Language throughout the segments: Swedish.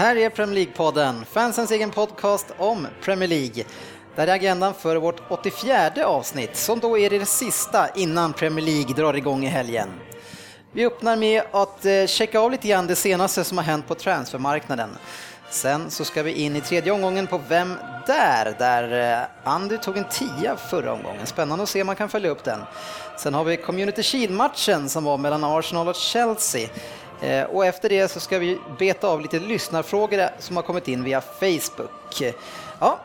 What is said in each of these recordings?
Här är Premier League-podden, fansens egen podcast om Premier League. Det här är agendan för vårt 84 avsnitt, som då är det sista innan Premier League drar igång i helgen. Vi öppnar med att eh, checka av lite grann det senaste som har hänt på transfermarknaden. Sen så ska vi in i tredje omgången på Vem där? Där eh, Andy tog en tia förra omgången. Spännande att se om man kan följa upp den. Sen har vi Community Shield-matchen som var mellan Arsenal och Chelsea. Eh, Och efter det så ska vi beta av lite lyssnarfrågor som har kommit in via Facebook. Ja,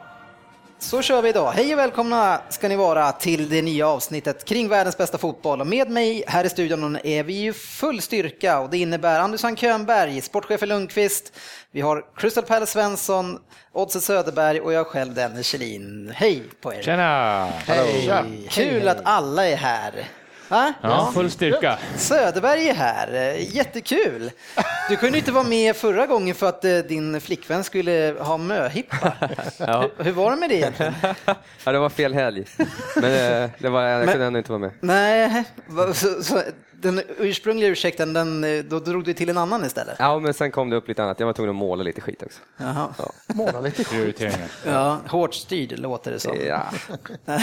så kör vi idag. Hej och välkomna ska ni vara till det nya avsnittet kring världens bästa fotboll. Och med mig här i studion är vi ju full styrka och det innebär Andersson Könberg, sportchefen Lundqvist, vi har Crystal Palace Svensson, Oddset Söderberg och jag själv Dennis Kjellin. Hej på er! Tjena! Hej! Kul att alla är här. Va? Ja, full styrka. Söderberg är här, jättekul! Du kunde inte vara med förra gången för att eh, din flickvän skulle ha möhippa. Ja. Hur, hur var det med det egentligen? ja, det var fel helg. Men eh, det var, jag kunde ändå inte vara med. Nej, så, så, den ursprungliga ursäkten, den, eh, då drog du till en annan istället? Ja, men sen kom det upp lite annat. Jag var tvungen att måla lite skit också. Jaha. Måla lite skit. Ja, hårt styrd låter det som. Ja.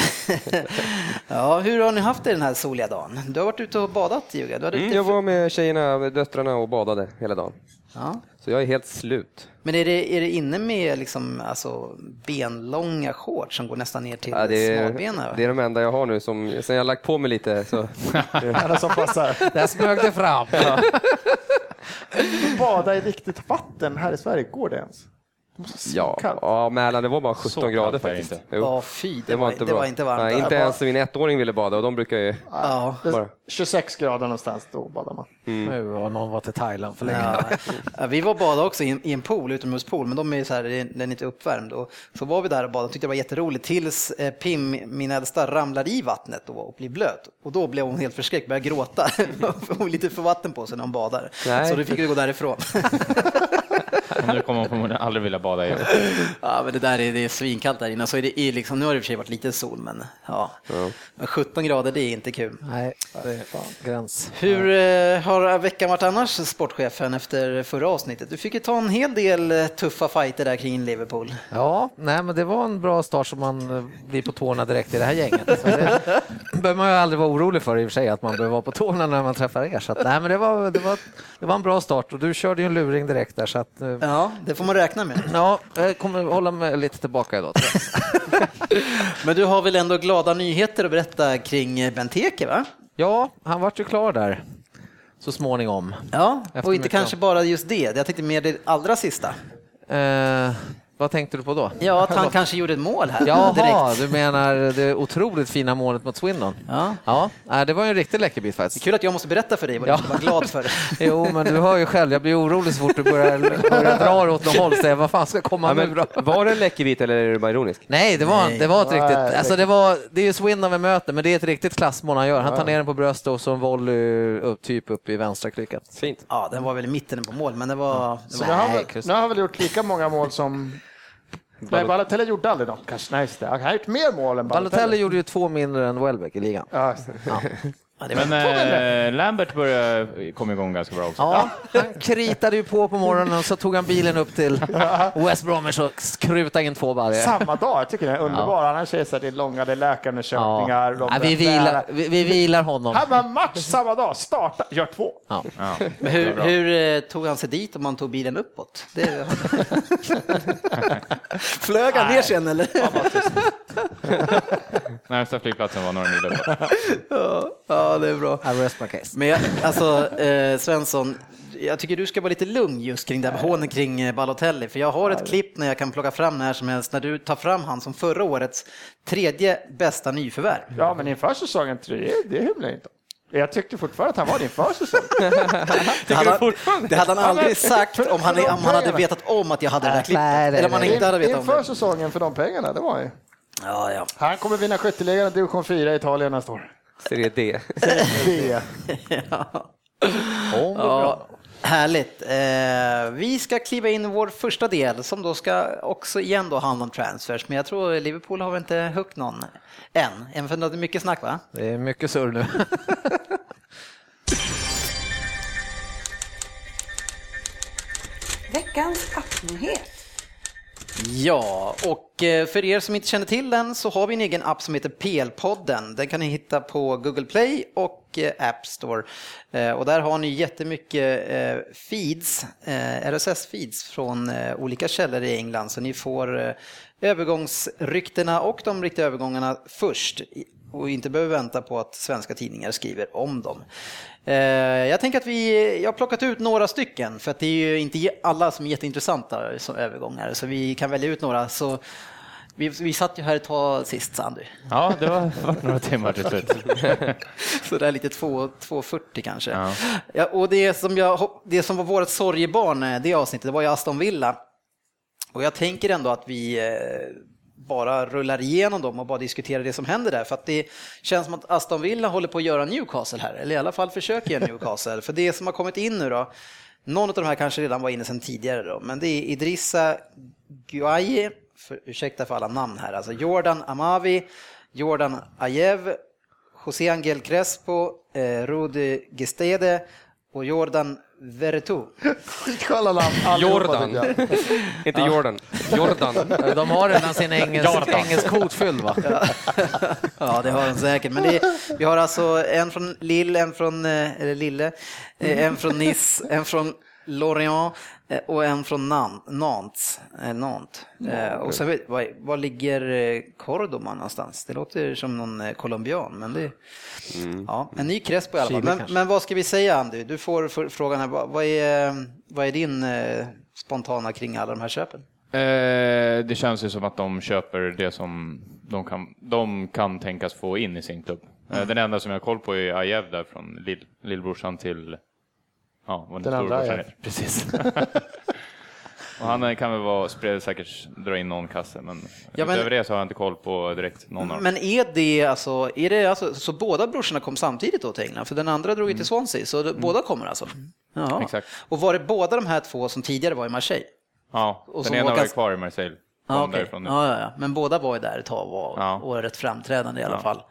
ja, hur har ni haft det den här soliga dagen? Du har varit ute och badat Juga. Du hade Mm, jag var med tjejerna, döttrarna och badade hela dagen. ja. Så jag är helt slut. Men är det, är det inne med liksom, alltså, benlånga shorts som går nästan ner till Ja, det, är, smalbena? det är de enda jag har nu. Som, sen jag lagt på mig lite så... Alla som passar. Där smög det fram. Bada i riktigt vatten här i Sverige, går det ens? Ja, ja, Mälaren, det var bara 17 Så grader är faktiskt. inte. Jo, Ja, fy, det, det var inte det bra. var inte varmt. Nej, inte ens min ettåring ville bada och de brukar ju... Ja. Är bara- 26 grader någonstans, då badar man. Nu har någon varit i Thailand för länge. Ja. Vi var och badade också i en, pool, utomhuspool, men de är så här, den är inte uppvärmd. Och så var vi där och badade, tyckte det var jätteroligt tills eh, Pim, min äldsta, ramlade i vattnet och, och blev blöt. Och då blev hon helt förskräckt, började gråta. hon har lite för vatten på sig när hon badar. Nej. Så då fick vi gå därifrån. Och nu kommer hon förmodligen aldrig vilja bada igen. ja, men det där är, det är svinkallt där inne. Så är det liksom, nu har det i och för sig varit lite sol, men ja. Men 17 grader, det är inte kul. Nej, det är fan gräns. Hur eh, har veckan varit annars, sportchefen, efter förra avsnittet? Du fick ju ta en hel del eh, tuffa fighter där kring Liverpool. Ja, nej, men det var en bra start som man eh, blir på tårna direkt i det här gänget. Så det behöver man ju aldrig vara orolig för i och för sig, att man behöver vara på tårna när man träffar er. Så att, nej, men det var, det, var, det var en bra start och du körde ju en luring direkt där. Så att, eh, Ja, det får man räkna med. ja, jag kommer hålla mig lite tillbaka idag. Men du har väl ändå glada nyheter att berätta kring Benteke, va? Ja, han vart ju klar där så småningom. Ja, och inte kanske bara just det. Jag tänkte mer det allra sista. Eh, vad tänkte du på då? Ja, att han kanske gjorde ett mål här Jaha, direkt. du menar det otroligt fina målet mot Swindon? Ja. Ja, nej, det var ju en riktig läckerbit faktiskt. Kul att jag måste berätta för dig vad Ja. ska vara glad för. Jo, men du hör ju själv, jag blir orolig så fort du börjar, börjar dra åt något håll. Så jag, vad fan ska komma Ja, nu men, då? var det en läckerbit eller är du bara ironisk? Nej, det var, Nej. det var ett riktigt... det- Alltså det, var, det är ju Swindon vi möter, men det är ett riktigt klassmål han gör. Han tar ner den på bröstet och så en volley upp, typ upp i vänstra klycket. Fint. Ja, den var väl i mitten på mål, men det var... Det Så var nu har, Nej, väl, nu har han väl gjort lika många mål som... Nej, Balotelli gjorde aldrig något kanske. Nej, just det. Han har gjort mer mål än Balotelli Balotelli. gjorde ju två mindre än Welbeck i ligan. Ja. ja, det var Men eh, Lambert börjar komma igång ganska bra också. Ja, han kritade ju på på morgonen och så tog han bilen upp till West Bromwich och krutade in två baljor. Samma dag. Jag tycker den är underbar. Han säger så här, det är långa, det är läkarundersökningar. de Ja, vi, är vilar, vi, vi vilar honom. Han var match samma dag. Starta, gör två. Ja. Ja. Men hur, hur eh, tog han sig dit om han tog bilen uppåt? Det... Flög han ner sen eller? Närmsta flygplatsen var några mil uppåt. Ja, det är bra. I rest my case. Men jag, alltså, eh, Svensson, jag tycker du ska vara lite lugn just kring det här hånet kring eh, Balotelli, för jag har ett klipp när jag kan plocka fram när som helst, när du tar fram han som förra årets tredje bästa nyförvärv. Ja, men inför säsongen tre, det hymlar jag inte. Jag tyckte fortfarande att han var din försäsong. Det hade, han, det hade han aldrig sagt om han, om han hade vetat om att jag hade det där klippet. Eller om han inte hade vetat om Inför det. säsongen för de pengarna, det var ju. Ja, ja. Han kommer vinna skytteligan och division 4 i Italien nästa år. Serie D. Det. Ja, härligt. Eh, vi ska kliva in i vår första del som då ska också igen då handla om transfers. Men jag tror Liverpool har väl inte huggit någon än. Även för det är mycket snack va? Det är mycket surr nu. Veckans appnyhet. Ja, och eh, för er som inte känner till den så har vi en egen app som heter PL-podden. Den kan ni hitta på Google Play och eh, App Store. Eh, och där har ni jättemycket feeds, RSS-feeds från olika källor i England. Så ni får övergångsryktena och de riktiga övergångarna först och inte behöver vänta på att svenska tidningar skriver om dem. Eh, Jag tänker att vi, jag har plockat ut några stycken för att det är ju inte alla som är jätteintressanta som övergångar så vi kan välja ut några. Så vi, vi satt ju här ett tag sist Sandy, Ja, det var varit några timmar till slut. så det är lite 2 2.40 kanske. Ja. Ja, och det som, jag, det som var vårt sorgebarn eh, det avsnittet, det var ju Aston Villa. Och jag tänker ändå att vi eh, bara rullar igenom dem och bara diskuterar det som händer där. För att det känns som att Aston Villa håller på att göra Newcastle här, eller i alla fall försöker göra Newcastle. för det som har kommit in nu då, någon av de här kanske redan var inne sedan tidigare då, men det är Idrissa Guaye, för, ursäkta för alla namn här, alltså Jordan Amavi, Jordan Ajev, José Angel Crespo, eh, Rudi Gestede och Jordan Veretout. Jordan. Inte Jordan. Jordan. De har redan sin engelsk, engelsk kvot fylld va? Ja, det har de säkert. Men det, vi har alltså en från Lille, en från, eh, eller Lille, eh, en från Nice, en från Lorient och en från Nan- Nantes. eh, Nantes. Eh, Och sen, var, var ligger eh, Cordoba någonstans? Det låter som någon eh, colombian, men det... Ja, en ny Crespo i alla fall. Men, men vad ska vi säga Andy? Du får frågan här. Vad, är, eh, vad är din eh, spontana kring alla de här köpen? Eh, det känns ju som att de köper det som de kan, de kan tänkas få in i sin klubb. Eh, den enda som jag har koll på är Ajev där från lill, lillbrorsan till Ja, vad Den andra heter. Precis. och han kan väl vara, spred, säkert dra in någon kasse, men, Ja, men- utöver det så har jag inte koll på direkt någon av dem. Men är det alltså, är det alltså, så båda brorsorna kom samtidigt då till England? För den andra drog ju till Swansea, så det, båda kommer alltså? Jaha. Exakt. Och var det båda de här två som tidigare var i Marseille? Ja, och den ena var var ju kast- kvar i Marseille. Ja, därifrån nu. ja, ja, ja. Men båda var ju där ett tag och var, Ja. och rätt framträdande i alla Ja. fall.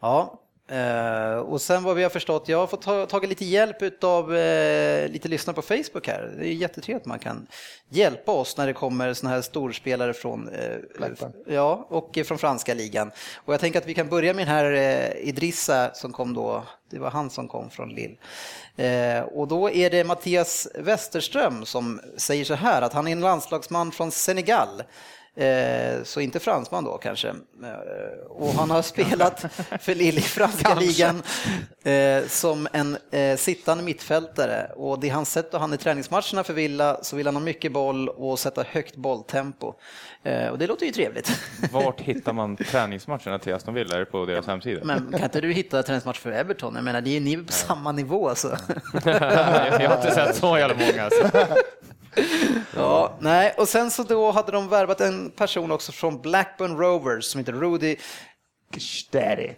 Ja. Eh, och sen vad vi har förstått, jag har fått ta, tagit lite hjälp av eh, lite lyssnare på Facebook här. Det är jättetrevligt att man kan hjälpa oss när det kommer såna här storspelare från, eh, ja, och från franska ligan. Och jag tänker att vi kan börja med den här Idrissa som kom då, det var han som kom från Lille. Eh, och då är det Mattias Westerström som säger så här att han är en landslagsman från Senegal. Eh, så inte fransman då kanske. Eh, och han har spelat för Lille i franska ligan eh, som en eh, sittande mittfältare. Och det han sett och han i träningsmatcherna för Villa så vill han ha mycket boll och sätta högt bolltempo. Eh, och det låter ju trevligt. Vart hittar man träningsmatcherna till Aston Villa? Är det på deras hemsida? Men kan inte du hitta träningsmatch för Everton? Jag menar, det är ni på samma nivå. Så. jag har inte sett så jävla många. Alltså. Ja, nej, och sen så då hade de värvat en person också från Blackburn Rovers som heter Rudy. Daddy.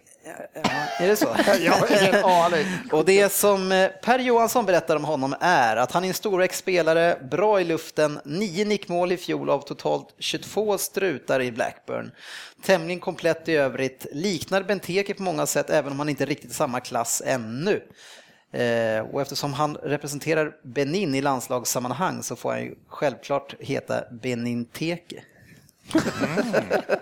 Är det så? Jag har ingen aning. Och det som eh, Per Johansson berättar om honom är att han är en storväxt spelare, bra i luften, nio nickmål i fjol av totalt 22 strutar i Blackburn. Tämligen komplett i övrigt, liknar Benteke på många sätt även om han inte är riktigt samma klass ännu. Eh, och eftersom han representerar Benin i landslagssammanhang så får han ju självklart heta Beninteke.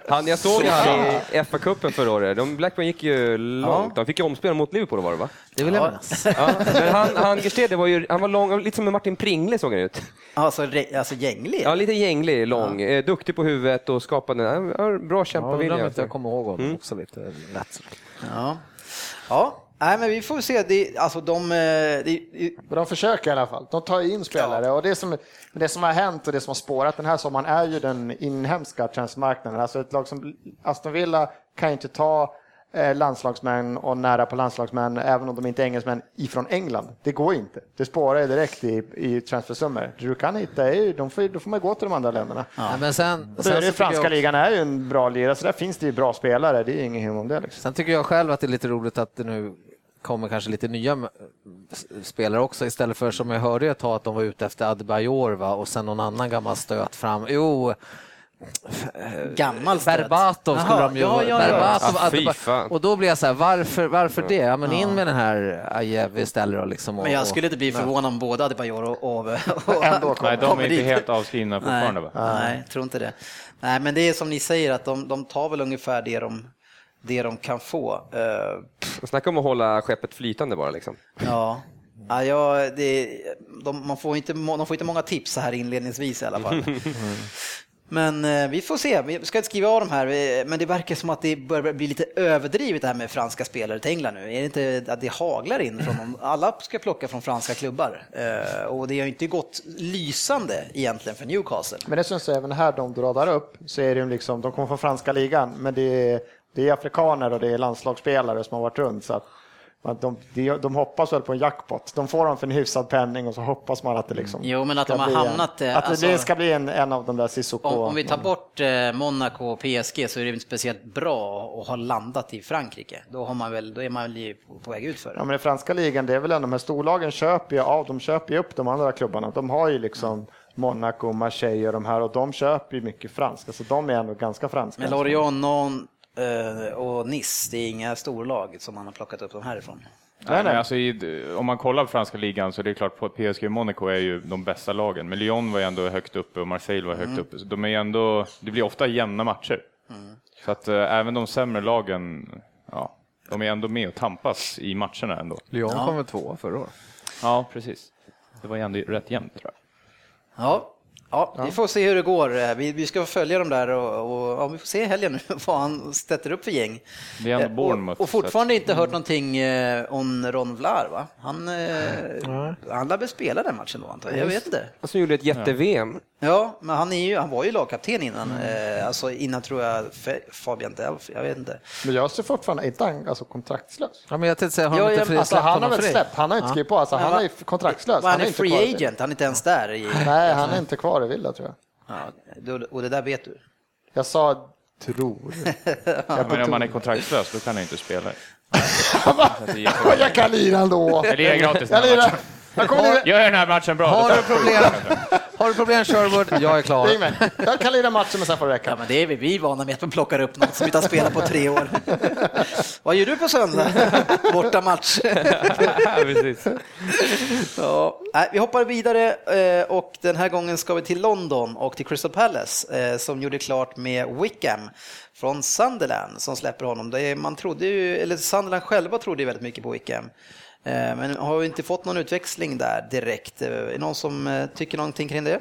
Han, jag såg han i FA-cupen förra året. De, Blackburn gick ju långt. De fick ju omspel mot Liverpool var det va? Det vill jag Ja. minnas. Ja, men han, han Gerstede var ju, han var lång, lite som en Martin Pringle såg han ut. Alltså, re- alltså gänglig? Ja, lite gänglig, lång, eh, duktig på huvudet och skapade, ja, bra Ja, kämpavilja. inte jag kommer ihåg honom också lite lätt. Ja. ja. Nej, men vi får se. Det, alltså de, eh, Men de försöker i alla fall. De tar in spelare. Och det som, det som har hänt och det som har spårat den här sommaren är ju den inhemska transfermarknaden. Alltså ett lag som Aston Villa kan inte ta landslagsmän och nära på landslagsmän, även om de inte är engelsmän, ifrån England. Det går inte. Det spårar ju direkt i, i transfersummor. Det du kan hitta, är, de får, då får man gå till de andra länderna. Ja, men sen, Och sen, är tycker franska jag, ligan är ju en bra liga, så där finns det ju bra spelare. Det är ingen hum om det. Liksom. sen tycker jag själv att det är lite roligt att det nu kommer kanske lite nya spelare också istället för som jag hörde ett tag att de var ute efter Adebayor och sen någon annan gammal stöt fram. Jo, Gammal stöt. Berbatov skulle Jaha, de ju ja, ja, ja. Berbatov, fan. Och då blir jag så här, varför, varför det? Ja, men in med den här Ajev istället liksom. Och, Men jag skulle inte bli förvånad om både Adebayor och, och, och Ändå Nej, de är inte helt avskrivna fortfarande Nej, va? nej, tror inte det. Nej, men det är som ni säger att de, de tar väl ungefär det de, det de kan få. Eh, Snacka om att hålla skeppet flytande bara liksom. ja. Ja, ja, det, de, man får inte, de får inte många tips så här inledningsvis i alla fall. Men eh, vi får se, vi ska inte skriva av de här, men det verkar som att det börjar bli lite överdrivet det här med franska spelare till England nu. Är det inte att det haglar in från dem? Alla ska plocka från franska klubbar eh, och det har ju inte gått lysande egentligen för Newcastle. Men det syns även här de radar upp så är det ju liksom, de kommer från franska ligan, men det är, det är afrikaner och det är landslagsspelare som har varit runt. Så att att de, de, hoppas väl på en jackpot. De får dem för en hyfsad penning och så hoppas man att det liksom Jo, men att de har en- hamnat, eh, Att det- alltså- det ska bli en, en av de där Sissoko. Om, om vi tar bort eh, Monaco och PSG så är det inte speciellt bra att ha landat i Frankrike. Då, har man väl, då är man väl på, väg ut för Ja, det. men i franska ligan, det är väl ändå de här storlagen köper ju av, de köper ju upp de andra klubbarna. De har ju liksom Monaco, Marseille och de här och de köper ju mycket franskt. Alltså de är ändå ganska franska. Men Lorient, eh, och Nice, det är inga storlag som man har plockat upp dem härifrån. Nej, men alltså i, om man kollar på franska ligan så är det klart på PSG och Monaco är ju de bästa lagen. Men Lyon var ju ändå högt uppe och Marseille var högt uppe. Så de är ändå, det blir ofta jämna matcher. Så att eh, även de sämre lagen, ja, de är ändå med och tampas i matcherna ändå. Lyon kom väl tvåa förra året? Ja, precis. Det var ju ändå rätt jämnt tror jag. Ja, ja, vi får se hur det går. Eh, Vi, vi ska följa dem där och, och ja, vi får se i helgen nu vad han sätter upp för gäng. Det är ändå Eh, Bournemouth, Och, och fortfarande inte hört någonting eh, om Ron Vlaar, va? Han, eh, han lär väl spela den matchen då, antar jag. Jag vet inte. Och så gjorde ett jätte-VM. Ja, men han, är ju, han var ju lagkapten innan, eh, alltså innan tror jag Fabian Delf, jag vet inte. Men jag ser fortfarande, inte han alltså kontraktslös? Ja, men jag tänkte säga, har Ja, inte fri, Alltså han har väl släppt, han har inte skrivit på, alltså, han är kontraktlös. Han, är inte free agent, han är inte ens där. I, Nej, han är inte kvar i Villa tror jag. ja, du- och det där vet du. Jag sa tror. Ja, men om man är kontraktslös då kan han ju inte spela. jag kan lira ändå. Jag lirar gratis Jag lirar. Lira. Gör den här matchen bra. Har du problem? Har du problem Sherwood? Jag är klar. Ring mig. Jag kan lira matchen men sen får det Ja, räcka. men det är vi, vi är vana med att man plockar upp något som inte har spelat på tre år. Vad gör du på söndag? Borta match. Ja, precis. Ja, nej, vi hoppar vidare eh, och den här gången ska vi till London och till Crystal Palace eh, som gjorde klart med Wickham från Sunderland som släpper honom. Det är, man trodde ju, eller Sunderland själva trodde ju väldigt mycket på Wickham. Eh, men har vi inte fått någon utväxling där direkt. Eh, är det någon som eh, tycker någonting kring det?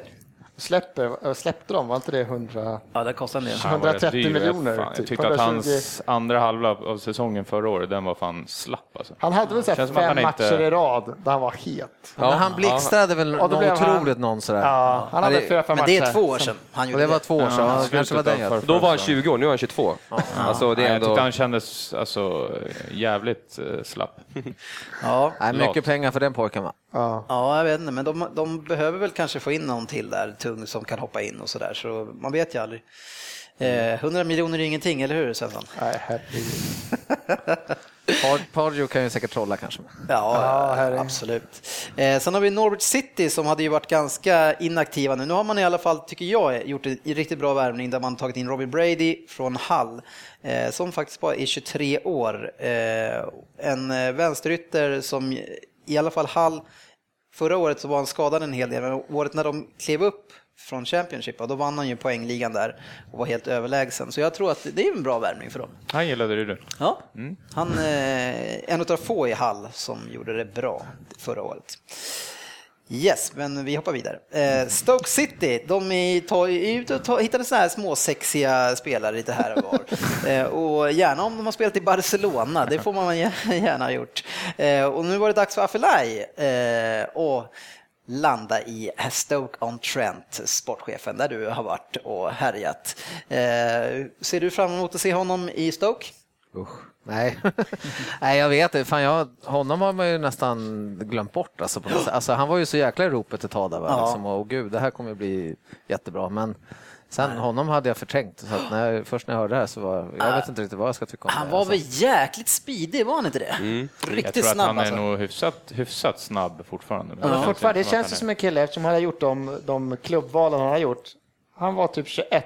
Släpper, släppte de, var inte det 100? Ja, det en del. Rätt 130 dyr, miljoner, fan. Jag typ. tyckte att 120. hans andra halva av säsongen förra året, den var fan slapp alltså. Han hade väl att fem han inte- matcher i rad där han var het. Men han blixtrade väl Ja, då något blev han- otroligt någon sådär. Ja, han hade det- fyra, fem Men matcher. det är två år sedan han gjorde det var två år sedan, ja, kanske var den jag... Då var han 20 år, nu är han 22. Alltså, det är jag tyckte ändå... han kändes alltså, jävligt eh, slapp. Ja. Nej, mycket pengar för den pojken va? Ja. Ja, jag vet inte, men de, de behöver väl kanske få in någon till där, tung, som kan hoppa in och sådär, så man vet ju aldrig. Eh, 100 miljoner är ingenting, eller hur Svensson? Nej, herregud. Par- Pardew kan ju säkert trolla kanske. Ja, herregud. absolut. Eh, sen har vi Norwich City som hade ju varit ganska inaktiva nu. Nu har man i alla fall, tycker jag, gjort en riktigt bra värvning där man tagit in Robin Brady från Hull, eh, som faktiskt bara är 23 år. Eh, en eh, vänsterytter som i alla fall Hull, förra året så var han skadad en hel del, men året när de klev upp från Championship, då vann han ju poängligan där och var helt överlägsen. Så jag tror att det är en bra värvning för dem. Han gillade det du. Ja, han eh, en av få i Hall som gjorde det bra förra året. Yes, men vi hoppar vidare. Eh, Stoke City, de är, tar, ute och tar, hittade sådana här små sexiga spelare lite här och var. Eh, och gärna om de har spelat i Barcelona, det får man gärna ha gjort. Eh, och nu var det dags för Afelai eh, att landa i Stoke-on-Trent, sportchefen, där du har varit och härjat. Eh, ser du fram emot att se honom i Stoke? Usch. Nej. Nej, jag vet det. Fan, jag, honom har man ju nästan glömt bort. Alltså, på något. Alltså, han var ju så jäkla i ropet ett tag där. Ja. Liksom, och gud, det här kommer att bli jättebra. Men sen honom hade jag förträngt. Så att när jag, först när jag hörde det här så var jag vet inte riktigt vad jag ska tycka om Han det. var alltså. väl jäkligt speedig, var han inte det? Jag Riktigt tror att snabb han är alltså. nog hyfsat, hyfsat snabb fortfarande. Men känns fortfarande, det känns ju som en kille, eftersom han har gjort de, de klubbvalen han har gjort. Han var typ 21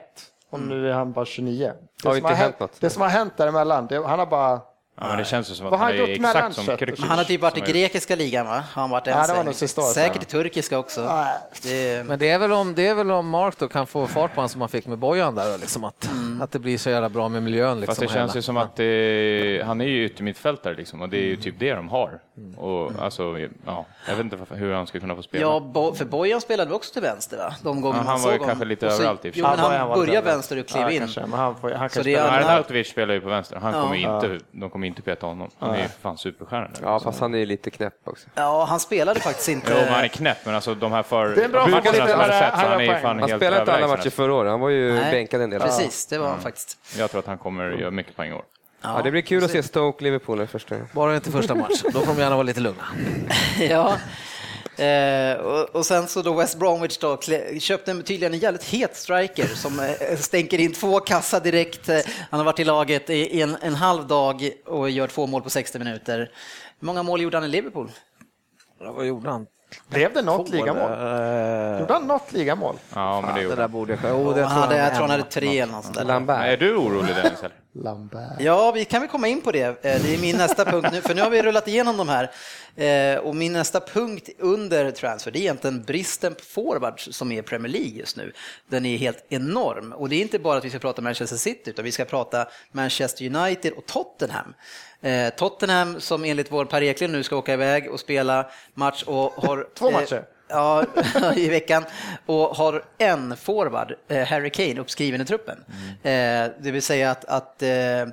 och nu är han bara 29. Det, Har som, inte har hänt något. det som har hänt däremellan, det, han har bara... Ja, men det känns ju som att Vad han han är exakt som? Krkic. Han har typ varit i grekiska ligan va? Har han varit Ja, det var nog sista året, Säkert i turkiska också. Det, Men det är, väl om, det är väl om Mark då kan få fart på honom som han fick med Bojan där. Liksom att, att det blir så jävla bra med miljön. Liksom, Fast det känns hela. ju som att det, han är ju yttermittfältare liksom och det är ju typ det de har. Och alltså, ja, jag vet inte hur han ska kunna få spela. ja, Bo, för Bojan spelade också till vänster va? De gånger Ja, man han var ju kanske lite Och så- överallt i Jo, men han lite började vänster och klev Ja, in. kanske, men han, får, han kan Så det är- spela. Arnautovic spelar ju på vänster, han Ja. kommer inte, de kommer inte peta honom. Han är ju fan superstjärna. nu. Ja, fast han är ju lite knäpp också. Ja, han spelade faktiskt inte... Jo, men han är knäpp, men alltså de här för... Det är en bra fotbollsspelare, man har sett, han han är fan Han spelade inte alla matcher förra året, han var ju bänkad en del. Precis, det var han faktiskt. Jag tror att han kommer göra mycket poäng i år. Ja, det blir kul att se Stoke-Liverpool den första. Bara inte första match. Då får de gärna vara lite lugna. ja. Eh, och, och sen så då West Bromwich då, köpte en- tydligen en jävligt het striker som eh, stänker in två kassar direkt. Eh, Han har varit i laget i i en, en halv dag och gör två mål på 60 minuter. Hur många mål gjorde han i Liverpool? Vad gjorde han? Blev det något ligamål? Eh, Gjorde han något ligamål? Ja, men det det gjorde där han. borde jag... Oh, det Han hade, jag tror han hade tre eller något sånt där. Är du orolig Dennis? Lambert. Ja, vi kan väl komma in på det. Eh, Det är min nästa punkt nu, för nu har vi rullat igenom de här. Eh, Och min nästa punkt under transfer, det är egentligen bristen på forwards som är Premier League just nu. Den är helt enorm. Och det är inte bara att vi ska prata Manchester City, utan vi ska prata Manchester United och Tottenham. Eh, Tottenham som enligt vår Per Eklund nu ska åka iväg och spela match och har... Två matcher. Ja, i veckan. Och har en forward, eh, Harry Kane, uppskriven i truppen. Eh, det vill säga att, att eh, eh,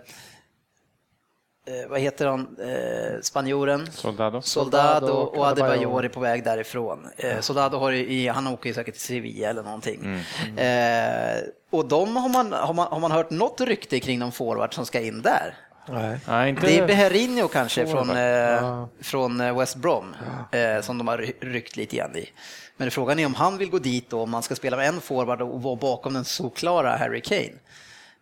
vad heter han, eh, spanjoren? Soldado? Soldado och Adebayor. Är på väg därifrån. Eh, Soldado har ju i, han åker ju säkert till Sevilla eller någonting. Eh, och de har man, har, man, har man hört något rykte kring någon forward som ska in där? Nej. Nej, inte... Det är Beherinho kanske från, eh, från eh, West Brom eh, som de har ry- ryckt lite grann i. Men frågan är om han vill gå dit och om man ska spela med en forward och vara bakom den såklara Harry Kane.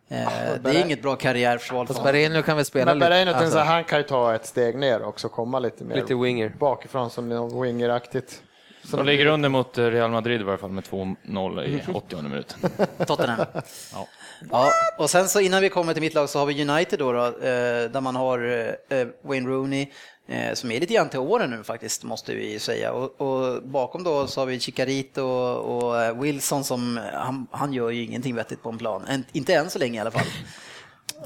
Det är inget bra karriärförsval för Fast. Berino kan väl spela Men Bereno, lite. alltså. han kan ju ta ett steg ner också, komma lite mer Lite winger. bakifrån som wingeraktigt. Så De ligger under mot Real Madrid i varje fall med 2-0 i 80 minuten. Tottenham. Ja. Ja, och sen så innan vi kommer till mitt lag så har vi United då, då eh, där man har eh, Wayne Rooney eh, som är lite grann till åren nu faktiskt, måste vi ju säga. Och, och bakom då så har vi Chicarito och, och eh, Wilson som, han, han gör ju ingenting vettigt på en plan. En, inte än så länge i alla fall.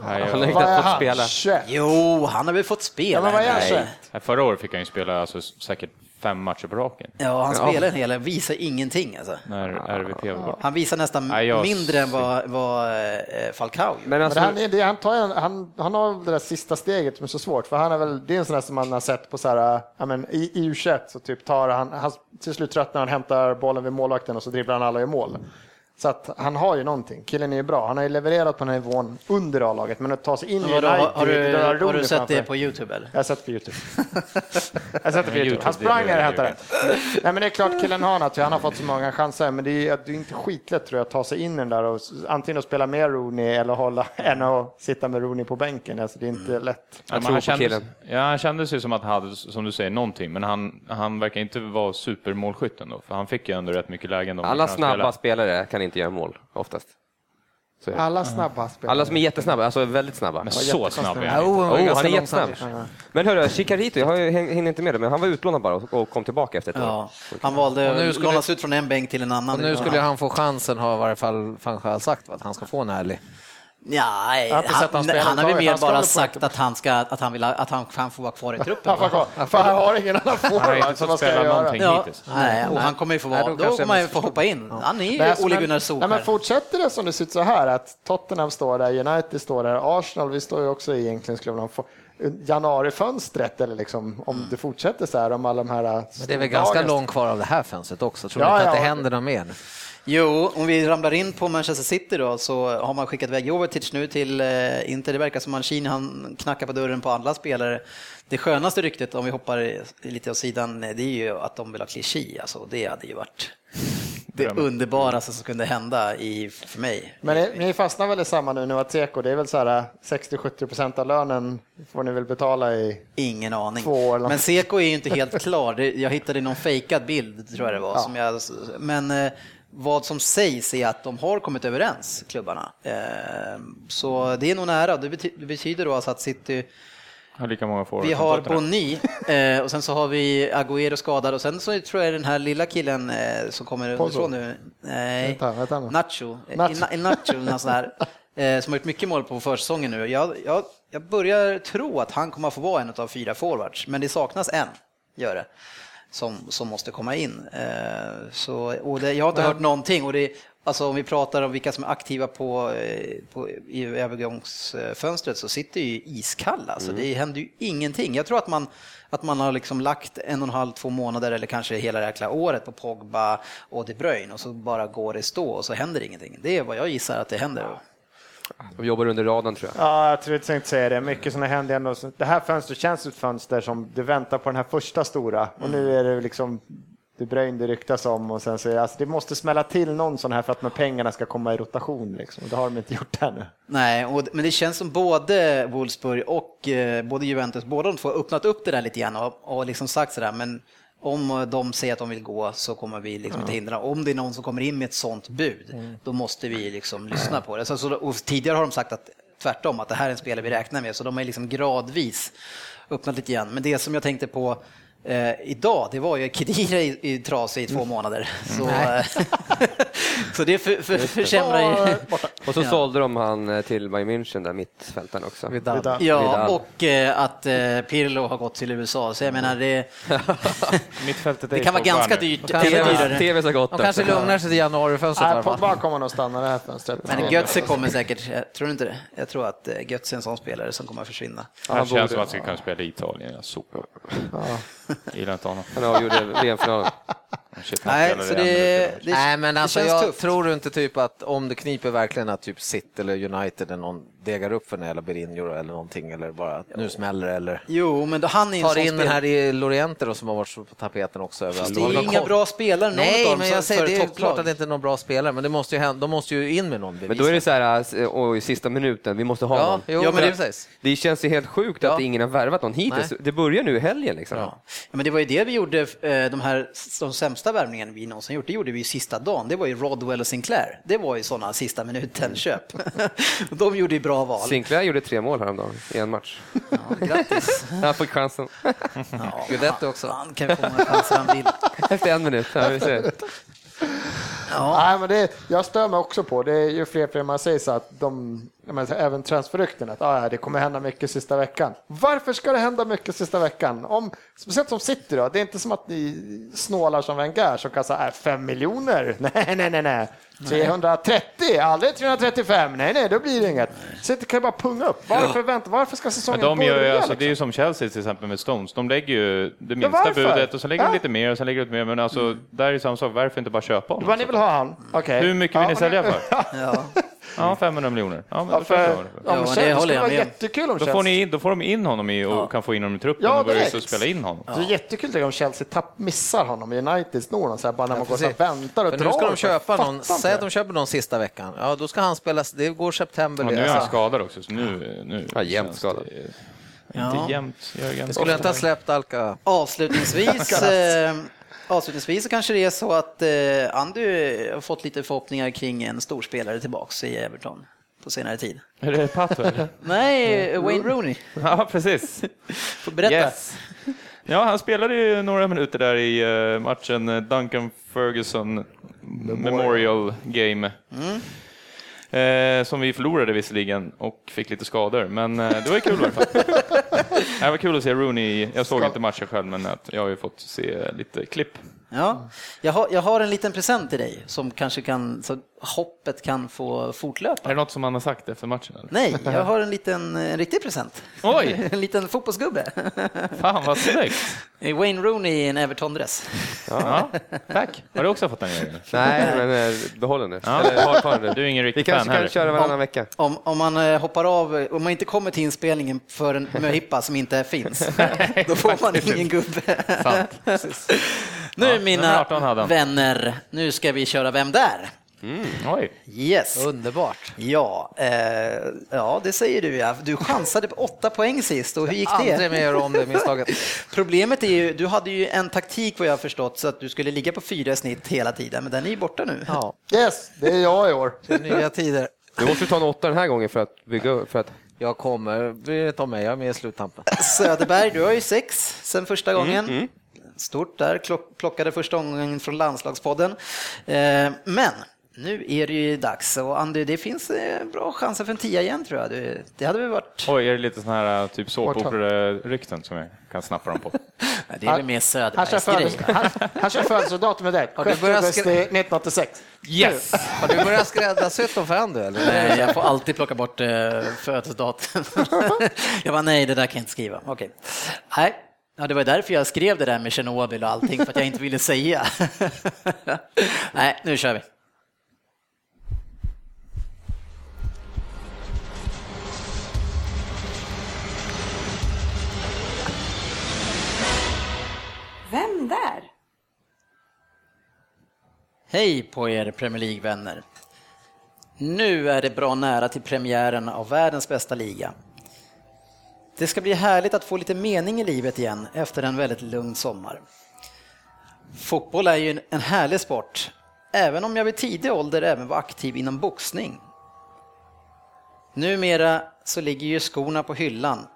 Nej, Han har inte ens fått spela. 21? Jo, han har väl fått spela. Ja, men vad är han, Nej. 21? Nej, förra året fick han ju spela alltså, säkert fem matcher på raken Ja, han Ja. spelar en hel del, visar ingenting alltså. när RVP var borta. Han visar nästan Nej, jag- mindre än vad, vad eh, Falcao. Men Men alltså, han, är- det, han, tar en, han, han har väl det där sista steget som är så svårt, för han är väl, det är en sån där som man har sett på så här, ja, men, i, i U21 så typ tar han, han, till slut tröttnar han, hämtar bollen vid målvakten och så dribblar han alla i mål. Så att han har ju någonting, killen är ju bra, han har ju levererat på den här nivån under A-laget, men att ta sig in i United, har, har, du, har du sett det framför- på Youtube eller? Jag har sett på Youtube. Jag har sett det på Men Youtube. Han sprang det- ner det- hämtade den. Nej men det är klart killen har något, han har fått så många chanser, men det är, det är inte skitlätt tror jag att ta sig in i den där och antingen att spela med Rooney eller hålla, än att sitta med Rooney på bänken. Alltså det är inte lätt. Ja, Jag tror han på kändes, killen. ja, han kändes ju som att han hade, som du säger, någonting, men han, han verkar inte vara supermålskytten då, för han fick ju ändå rätt mycket lägen. alla snabba spelare kan inte göra mål, oftast. Så det. Alla snabba spelare. Alla som är jättesnabba, alltså väldigt snabba. Men så snabb är Ja, han oh, inte. Oh, ganska han är jättesnabb. Men hörru, Chicarito, jag har hinner inte med det, men han var utlånad bara och- kom tillbaka efter ett år. Ja, han valde att skulle- lånas ut från en bänk till en annan. Och nu skulle han få chansen, har i varje fall van Gaal sagt, att han ska få en ärlig. Ja, nej, han, han han har väl mer Han bara sagt att han, ska, att han, vill, att han kan få vara kvar i truppen. Han får. För han har ingen annan Han har forward, inte någonting Ja, hittills. nej, och han kommer ju få Nej, vara, då då kanske kommer man ju få hoppa in. Han är ju Nej, Ole men- Gunnar Nej, Solskjaer. men fortsätter det som det ser ut så här, att Tottenham står där, United står där, Arsenal, vi står ju också i egentligen, skulle man få januarifönstret eller liksom, om det fortsätter så här, om alla de här... Men det är väl ganska långt kvar av det här fönstret också. Tror Ja, du inte att ja. det händer något mer? Jo, om vi ramlar in på Manchester City då så har man skickat iväg Jovetic nu till eh, Inter. Det verkar som Mancini han knackar på dörren på alla spelare. Det skönaste ryktet, om vi hoppar lite åt sidan, det är ju att de vill ha Clichy. Alltså, det hade ju varit det underbaraste som kunde hända i, för mig. Men ni, ni fastnar väl i samma nu, nu att Seko, det är väl så här 60-70 procent av lönen får ni väl betala i Ingen aning. två år? Men. Seko är ju inte helt klar. Jag hittade någon fejkad bild, tror jag det var. Ja. Som jag, men eh, vad som sägs är att de har kommit överens, klubbarna. Eh, Så det är nog nära. Det bety- det betyder då alltså att City Har lika många forwards vi har. Bonni eh, och sen så har vi Agüero skadad och sen så tror jag den här lilla killen eh, som kommer underifrån nu, nej, Vänta, vänta nu. Nacho, Nacho. Nacho, Nacho sån här, eh, som har gjort mycket mål på försäsongen nu. Jag, jag, jag börjar tro att han kommer att få vara en av fyra forwards, men det saknas en, gör det. Som, som måste komma in. Eh, så, och det, jag har inte hört någonting. Och det, alltså om vi pratar om vilka som är aktiva på, eh, på, i övergångsfönstret så sitter ju iskalla. Alltså, Det händer ju ingenting. Jag tror att man, att man har liksom lagt en och en halv, två månader eller kanske hela jäkla året på Pogba och De Bruyne och så bara går det stå och så händer ingenting. Det är vad jag gissar att det händer. De jobbar under radarn tror jag. Ja, jag tror jag tänkte säga det. Mycket sådana händer ändå. Det här fönstret känns ett fönster som du väntar på den här första stora och nu är det liksom De Bruyne det ryktas om och sen så alltså, det måste smälla till någon sån här för att de pengarna ska komma i rotation liksom. Det har de inte gjort ännu. Nej, och, men det känns som både Wolfsburg och eh, både Juventus, båda de två har öppnat upp det där lite grann och, och liksom sagt sådär, men om de säger att de vill gå så kommer vi liksom inte hindra. Om det är någon som kommer in med ett sånt bud, då måste vi liksom lyssna på det. Så, så, tidigare har de sagt att tvärtom, att det här är en spelare vi räknar med, så de har liksom gradvis öppnat lite grann. Men det som jag tänkte på eh, idag, det var ju Kedira i, i trasig i två månader. Så, eh, så det för, för, försämrar ju... Och så Ja. sålde de han eh, till Bayern München, där mittfältaren också. Vidal. Vidal. Ja, och eh, att eh, Pirlo har gått till USA. Så jag menar, det, Mittfältet är det kan vara ganska nu. dyrt. TV så gott De kanske lugnar sig till januarifönstret i Nej. Pogba kommer nog stanna det här fönstret. Men Götze kommer säkert, jag tror inte det? Jag tror att eh, Götze är en sån spelare som kommer att försvinna. Han Han känns som att han kunna spela i Italien. Jag så. Gillar inte honom. Han avgjorde VM-finalen. Nej, så det, det, Nej, men det alltså, känns jag tufft. tror du inte typ att om det kniper verkligen att typ City eller United eller någon degar upp för en jävla Berinho eller någonting eller bara att nu smäller det eller Jo, men då, han är tar in den här i Loriente då som har varit på tapeten också överallt. Det är inga bra spelare, någon Nej, av dem, men jag säger det är klart att det inte är någon bra spelare, men det måste ju hända, de måste ju in med någon Men då är det så här, eh, och i sista minuten, vi måste ha Ja, någon. jo, Ja, men det-. Det känns ju helt sjukt Ja. att ingen har värvat någon hittills. Nej. Det börjar nu i helgen liksom. Ja. Ja, men det var ju det vi gjorde, eh, de här de sämsta värvningarna vi någonsin gjort, det gjorde vi ju sista dagen. Det var ju Rodwell och Sinclair. Det var ju sådana sista minuten-köp. de gjorde ju bra val. Sinclair gjorde tre mål häromdagen i en match. Ja, grattis. Han fick chansen. Ja, Guidetti också. Han kan få många chanser han vill. Efter en minut. Ja, vi ser. Ja. Nej, men det, jag stör mig också på, det är ju fler och fler man säger så att de, menar, även transferrykten, att ah, ja, det kommer hända mycket sista veckan. Varför ska det hända mycket sista veckan? Om, speciellt som City då, det är inte som att ni snålar som Wenger som kan säga äh, 5 miljoner, nej, nej, nej, nej. 330, aldrig 335, nej, nej, då blir det inget. City kan ju bara punga upp. Varför vänta, varför ska Men säsongen de gör ju, börja? alltså, det är ju som Chelsea till exempel med Stones. De lägger ju det minsta varför? budet och så lägger de Ja. lite mer och så lägger de lite mer. Men alltså, där är samma sak. Varför inte bara köpa honom? Ha han? Okej. Hur mycket vill Ja, ni men- sälja för? Ja. Ja, 500 miljoner. Ja, men Ja, då för. Ja, om det håller skulle jag vara med jättekul om Då får, ni, då får de in honom i och kan få in honom i truppen Ja, och börja spela in honom. Det är jättekul om Chelsea tapp, missar honom i United snor honom så här, bara när man går och väntar och För drar. nu ska de köpa någon, inte säg att det. de köper någon sista veckan. Ja, då ska han spela, det går september. Ja, nu är han alltså. skadad också, så nu... nu Ja, jämt skadad. det- Ja. Inte jämt, Jörgen. Skulle inte ha släppt Alka. Avslutningsvis, avslutningsvis så kanske det är så att eh, Andy har fått lite förhoppningar kring en storspelare tillbaks i Everton på senare tid. Är det Pato eller? Nej, Wayne Rooney. Ja, precis. Får berätta. Yes. Ja, han spelade ju några minuter där i eh, matchen eh, Duncan Ferguson Memorial Game. Eh, som vi förlorade visserligen och fick lite skador, men eh, det var ju kul i alla fall. det var kul att se Rooney, jag såg inte matchen själv, men att jag har ju fått se lite klipp. Ja, jag har, jag har en liten present till dig som kanske kan, så hoppet kan få Är fortlöpa. det något som han har sagt efter matchen? Eller? Nej, jag har en liten, en riktig present. Oj, En liten fotbollsgubbe. fan vad snyggt! Wayne Rooney i en Everton-dress. Ja, tack. Har du också fått den Jörgen? Nej, men eh, behåll den nu. Ja. Eller. Du är ingen Vi riktig fan kanske kan heller. köra varannan vecka. Om, om man eh, hoppar av, om man inte kommer till inspelningen för en möhippa som inte finns, då får man ingen gubbe. Sant. Nu Ja, mina 18 hade han. vänner, nu ska vi köra Vem där? Oj, Yes. Underbart. Ja, eh, ja, det säger du ja. Du chansade på åtta poäng sist och hur gick Aldrig det? mer göra om det misstaget. Problemet är ju, du hade ju en taktik vad jag har förstått så att du skulle ligga på fyra snitt hela tiden, men den är ju borta nu. Ja, Yes, det är jag i år. det är nya tider. Du måste ta en åtta den här gången för att bygga för att Jag kommer, bry dig inte om mig, jag är med i sluttampen. Söderberg, du har ju sex sen första Mm, gången. Stort där, plockade första gången från landslagspodden. Eh, men nu är det ju dags och Andy, det finns eh, bra chanser för en tia igen tror jag. Det, hade väl varit... oj, är det lite sådana här typ såpoperorykten som jag kan snappa dem på? Det är väl mer Han kör, Söderbergs födels, grej. han, kör födelsedatum med dig. Har du 6 börjat augusti skri- 1986. Yes! Har du börjat skräddarsy dem för Andy eller? Nej, jag får alltid plocka bort eh, födelsedatum. jag bara, nej, det där kan jag inte skriva. Okej. Nej, ja, det var därför jag skrev det där med Tjernobyl och allting, för att jag inte ville säga. nej, nu kör vi. Vem där? Hej på er Premier League-vänner. Nu är det bra nära till premiären av världens bästa liga. Det ska bli härligt att få lite mening i livet igen efter en väldigt lugn sommar. Fotboll är ju en härlig sport, även om jag vid tidig ålder även var aktiv inom boxning. Numera så ligger ju skorna på hyllan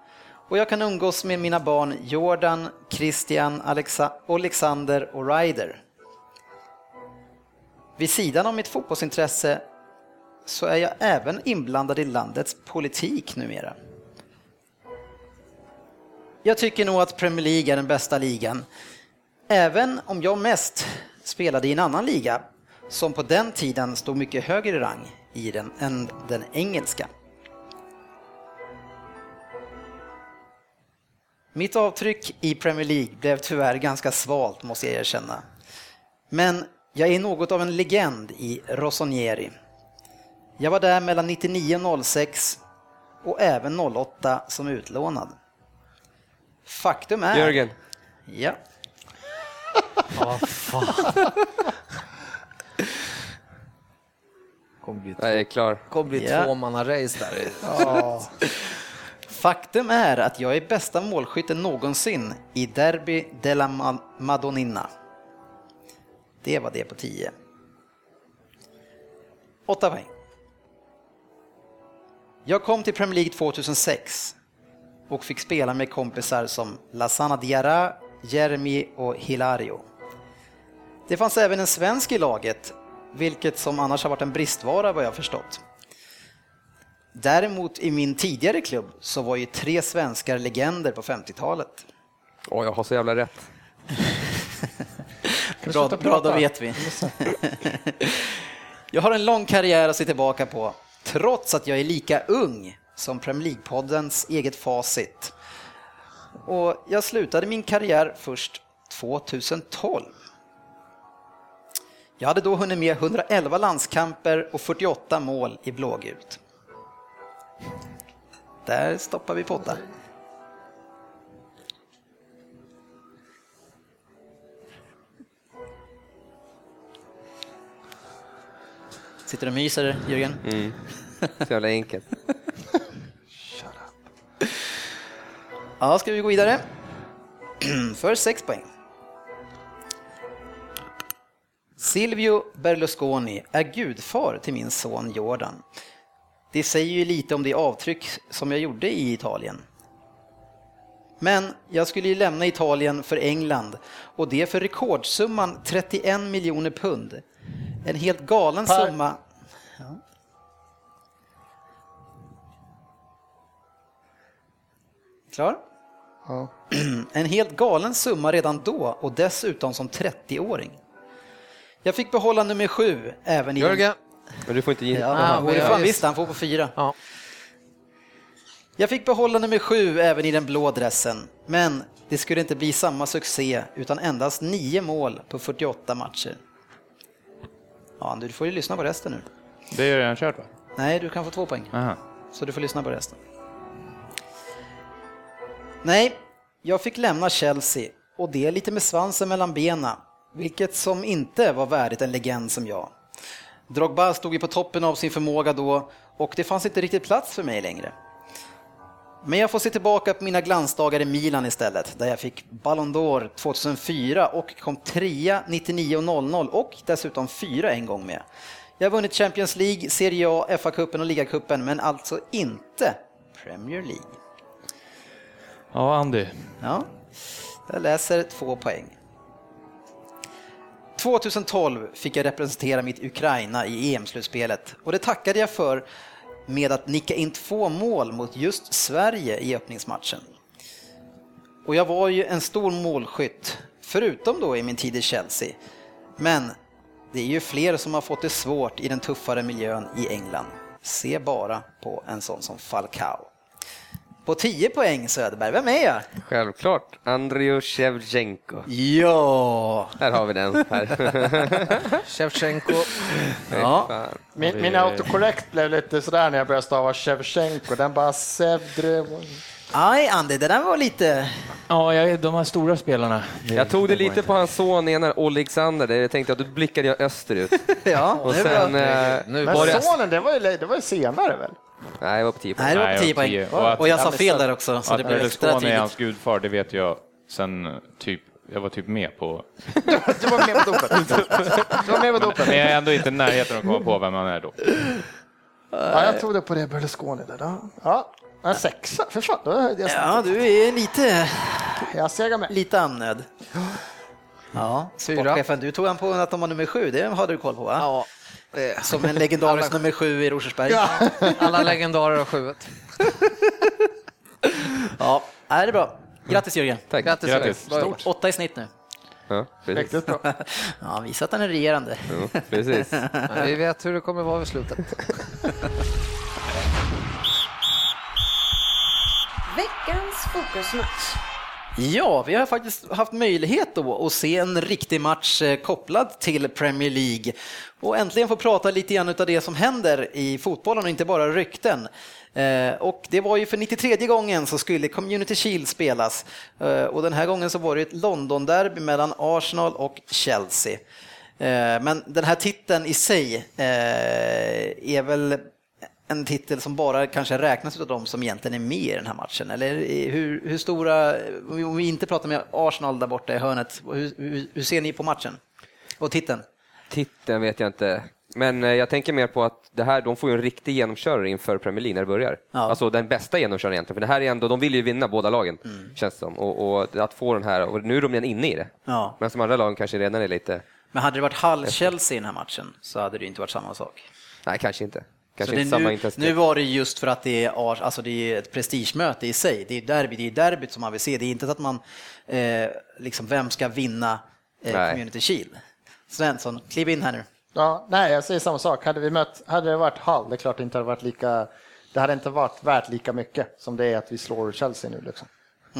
och jag kan umgås med mina barn Jordan, Christian, Alexa, Alexander och Ryder. Vid sidan av mitt fotbollsintresse så är jag även inblandad i landets politik numera. Jag tycker nog att Premier League är den bästa ligan, även om jag mest spelade i en annan liga som på den tiden stod mycket högre i rang i den än den engelska. Mitt avtryck i Premier League blev tyvärr ganska svalt måste jag erkänna. Men jag är något av en legend i Rossonieri. Jag var där mellan 99 och 06 och även 08 som utlånad. Faktum är... Jörgen, Ja. Kommer bli, jag är klar. kommer bli Ja. tvåmanna-race där. Faktum är att jag är bästa målskytten någonsin i Derby della Ma- Madonnina. Det var det på 10. 8 poäng. Jag kom till Premier League 2006 och fick spela med kompisar som Lasana Diarra, Jeremy och Hilario. Det fanns även en svensk i laget, vilket som annars har varit en bristvara vad jag förstått. Däremot i min tidigare klubb så var ju tre svenskar legender på 50-talet. Åh, jag har så jävla rätt. Bra, bra, då vet vi. jag har en lång karriär att se tillbaka på, trots att jag är lika ung som Premier League-poddens eget facit. Och jag slutade min karriär först 2012. Jag hade då hunnit med 111 landskamper och 48 mål i blågult. Där stoppar vi på åtta. Sitter du och myser, Jörgen? Mm. Så jävla enkelt. Ja, ska vi gå vidare? För sex poäng. Silvio Berlusconi är gudfar till min son Jordan. Det säger ju lite om det avtryck som jag gjorde i Italien. Men jag skulle ju lämna Italien för England och det för rekordsumman 31 miljoner pund. En helt galen Per- summa. Ja. Klar? Ja. En helt galen summa redan då och dessutom som 30-åring. Jag fick behålla nummer sju även i... Jörgen, Men du får inte ge... Ja, Ah, jag- fan visst, han får på fyra. Ja. Jag fick behålla nummer sju även i den blå dressen, men det skulle inte bli samma succé utan endast nio mål på 48 matcher. Ja, du får ju lyssna på resten nu. Det är redan kört va? Nej, du kan få två poäng, Aha. så du får lyssna på resten. Nej, jag fick lämna Chelsea och det lite med svansen mellan benen, vilket som inte var värdigt en legend som jag. Drogba stod ju på toppen av sin förmåga då och det fanns inte riktigt plats för mig längre. Men jag får se tillbaka på mina glansdagar i Milan istället, där jag fick Ballon d'Or 2004 och kom trea 99 och 00 och dessutom fyra en gång med. Jag har vunnit Champions League, Serie A, FA-cupen och ligacupen, men alltså inte Premier League. Ja, Andy. Ja, jag läser två poäng. 2012 fick jag representera mitt Ukraina i EM-slutspelet och det tackade jag för med att nicka in två mål mot just Sverige i öppningsmatchen. Och jag var ju en stor målskytt, förutom då i min tid i Chelsea. Men det är ju fler som har fått det svårt i den tuffare miljön i England. Se bara på en sån som Falcao. På 10 poäng Söderberg, vem är jag? Självklart. Andriy Shevchenko. Ja! Här har vi den. Shevchenko. ja. Fan. Min, min autocorrect blev lite sådär när jag började stava Shevchenko. Den bara Sevdre... Aj, Andy, det där var lite... Ja, jag, de här stora spelarna. Jag tog det lite på hans son ena, Alexander. Jag tänkte att då blickade jag österut. Ja, Och det sen... bra. Eh, Nu Men var det... sonen, det var ju, det var ju senare väl? Nej, jag var på 10 Nej, det var på 10 och poäng. Och att- Och jag sa fel där också, så Att det blev extra är hans gudfar, det vet jag sen typ, jag var typ med på. Du var med på dopet. Du var med på dopet. Men jag är ändå inte i närheten att komma på vem han är då. Ja, jag tog det på det Berlusconi där. då. Ja, en sexa. För fan, då är jag, Ja, du är lite, jag segar med. lite annöd. Ja, sportchefen, du tog han på att de var nummer sju, det hade du koll på va? Ja, Som en legendarisk nummer sju i Rosersberg. Ja, alla legendarer har sjuet. ja är det är bra. Grattis Jörgen. Tack. Grattis, Grattis. Jörgen. Åtta i snitt nu. Ja, precis. Riktigt bra. Ja, visa att han är regerande. Ja, precis. Men Vi vet hur det kommer vara vid slutet. Veckans fokusmatch. Ja, vi har faktiskt haft möjlighet då att se en riktig match eh, kopplad till Premier League och äntligen få prata lite grann av det som händer i fotbollen och inte bara rykten. Eh, och det var ju för 93 gången så skulle Community Shield spelas eh, och den här gången så var det ett Londonderby mellan Arsenal och Chelsea. Men den här titeln i sig är väl en titel som bara kanske räknas av de som egentligen är med i den här matchen? Eller hur, hur stora, om vi inte pratar med Arsenal där borta i hörnet, hur, hur, hur ser ni på matchen och titeln? Titeln vet jag inte. Men eh, jag tänker mer på att det här, de får ju en riktig genomkörare inför Premier League när det börjar. Ja. Alltså den bästa genomköraren egentligen, för det här är ändå, de vill ju vinna båda lagen, känns det som. Och, och att få den här, och nu är de redan inne i det. Ja. Men som andra lagen kanske redan är lite, Men hade det varit Hull-Chelsea i den här matchen så hade det inte varit samma sak. nej kanske inte. Kanske Så det inte samma nu, intensitet. nu var det just för att det är, alltså det är ett prestigemöte i sig. Det är derby, det är derbyt som man vill se. Det är inte så att man, eh, liksom, vem ska vinna eh. Community Shield? Svensson, kliv in här nu. Ja, nej, jag säger samma sak. Hade, vi mött, hade det varit Hall, det är klart det inte hade varit lika... Det hade inte varit värt lika mycket som det är att vi slår Chelsea nu. Liksom.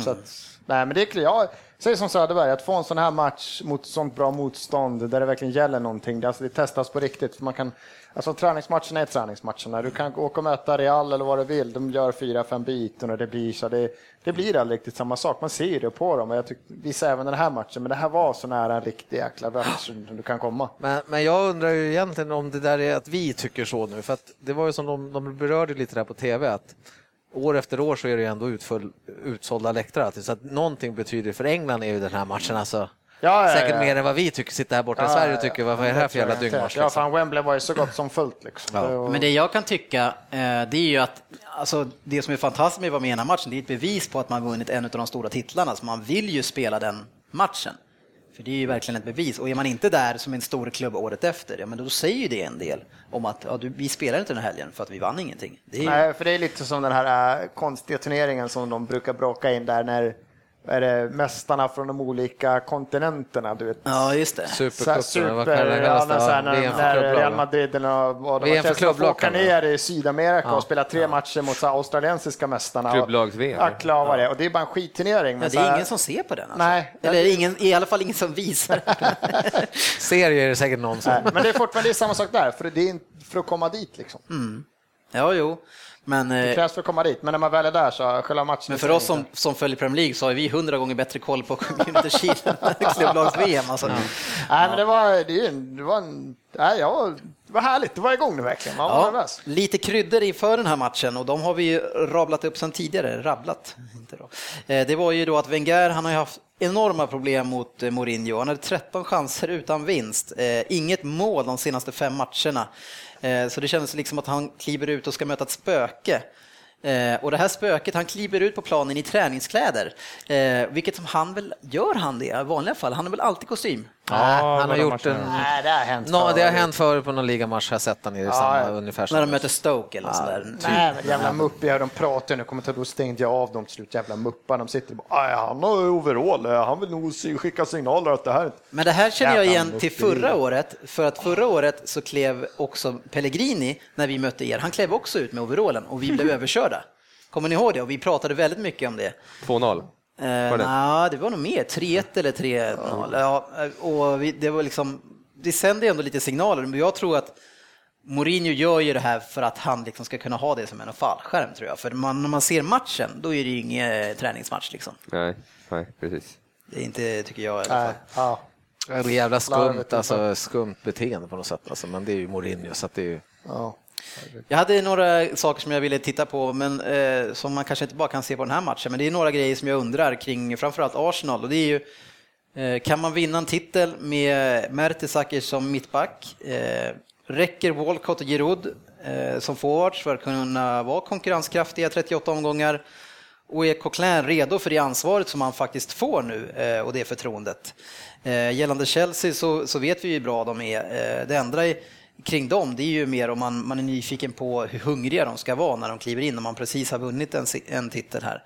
Så att, nej, men det är klart, jag säger som Söderberg, att få en sån här match mot sånt bra motstånd där det verkligen gäller någonting, det, alltså det testas på riktigt. För man kan, alltså träningsmatcherna är träningsmatcherna. Du kan åka och möta Real eller vad du vill, de gör fyra, fem byten och det blir så. Det, det blir aldrig riktigt samma sak. Man ser det på dem. Och jag tycker, vissa även den här matchen, men det här var så nära en riktig jäkla match som du kan komma. Men, men jag undrar ju egentligen om det där är att vi tycker så nu, för att det var ju som de, de berörde lite där på tv, att år efter år så är det ju ändå utfull, utsålda läktare alltid, så att någonting betyder, för England är ju den här matchen alltså Ja, ja, säkert ja. mer än vad vi tycker, sitter här borta i Sverige och tycker, vad är det här för jävla dyngmatch? Ja, Liksom. fan Wembley var ju så gott som fullt. Liksom. Det var- Men det jag kan tycka, eh, det är ju att alltså, det som är fantastiskt med att vara med i den här matchen, det är ett bevis på att man vunnit en av de stora titlarna, så man vill ju spela den matchen. För det är ju verkligen ett bevis. Och är man inte där som en stor klubb året efter, ja, men då säger ju det en del om att ja, du, vi spelar inte den här helgen för att vi vann ingenting. Det är ju, Nej, för det är lite som den här äh, konstiga turneringen som de brukar bråka in där när är det mästarna från de olika kontinenterna. Du vet. Ja, just det. Supercupen, super, vad kallar det? ja, kallas det? här, Ja, när, när Real? Madrid eller vad det var, åka kan det ner i Sydamerika Ja. och spela tre matcher mot så här, australiensiska mästarna. och- Klubblags-VM. Ja, det. Och det är bara en skitturnering. Ja, men det så är här- ingen som ser på den. Alltså. Nej. Eller ingen, i alla fall ingen som visar. Serier är det säkert någon som... Nej, men det är fortfarande det är samma sak där, för det är inte för att komma dit. Liksom. ja, jo. Men, Det eh, krävs för att komma dit, men när man väl är där så själva matchen... men för oss som, som följer Premier League så har vi hundra gånger bättre koll på Community Shield än klubblags-VM. Alltså. Nej, men det var, det, det var, en, nej, var, det var härligt, det var igång nu verkligen. Man var Ja, lite kryddor inför den här matchen och de har vi ju rabblat upp sedan tidigare. Rabblat, inte då. Eh, Det var ju då att Wenger, han har ju haft enorma problem mot eh, Mourinho. Han hade 13 chanser utan vinst. Inget mål de senaste fem matcherna. Eh, så det kändes liksom att han kliver ut och ska möta ett spöke. Eh, Och det här spöket, han kliver ut på planen i träningskläder. Eh, Vilket som han väl, gör han det i vanliga fall? Han har väl alltid kostym? Nej, han har gjort en... Nej, det har hänt Nå, det har hänt förut på någon ligamatch, har jag sett han i samma ja. ungefär. När de möter Stoke eller sådär. Nej, men jävla muppiga, de pratar nu. Kommer inte då stängde jag av dem till slut. Jävla muppar, de sitter och bara, "Aj, han har overall, han vill nog skicka signaler att det här Men det här känner jag igen till förra året, för att förra året så klev också Pellegrini, när vi mötte er, han klev också ut med overallen och vi blev överkörda. Kommer ni ihåg det? Och vi pratade väldigt mycket om det. 2-0. Eh, det? nej, det var nog mer, 3-1 eller 3-0. Ja, och vi, det var liksom, det sände ändå lite signaler, men jag tror att Mourinho gör ju det här för att han liksom ska kunna ha det som en fallskärm tror jag. För man, när man ser matchen, då är det ju ingen träningsmatch liksom. Nej, nej, precis. Det är inte, tycker jag i alla fall. Nej, ja. Det är jävla skumt, alltså, skumt beteende på något sätt. Alltså, men det är ju Mourinho, så att det är ju... Ja. Jag hade några saker som jag ville titta på, men eh, som man kanske inte bara kan se på den här matchen. Men det är några grejer som jag undrar kring framförallt Arsenal. Och det är ju, eh, kan man vinna en titel med Mertesacker som mittback? Eh, räcker Walcott och Giroud eh, som forwards för att kunna vara konkurrenskraftiga 38 omgångar? Och är Coquelin redo för det ansvaret som han faktiskt får nu eh, och det förtroendet? Eh, Gällande Chelsea så, så vet vi ju hur bra de är. Eh, Det enda är kring dem, det är ju mer om man, man är nyfiken på hur hungriga de ska vara när de kliver in, om man precis har vunnit en, en titel här.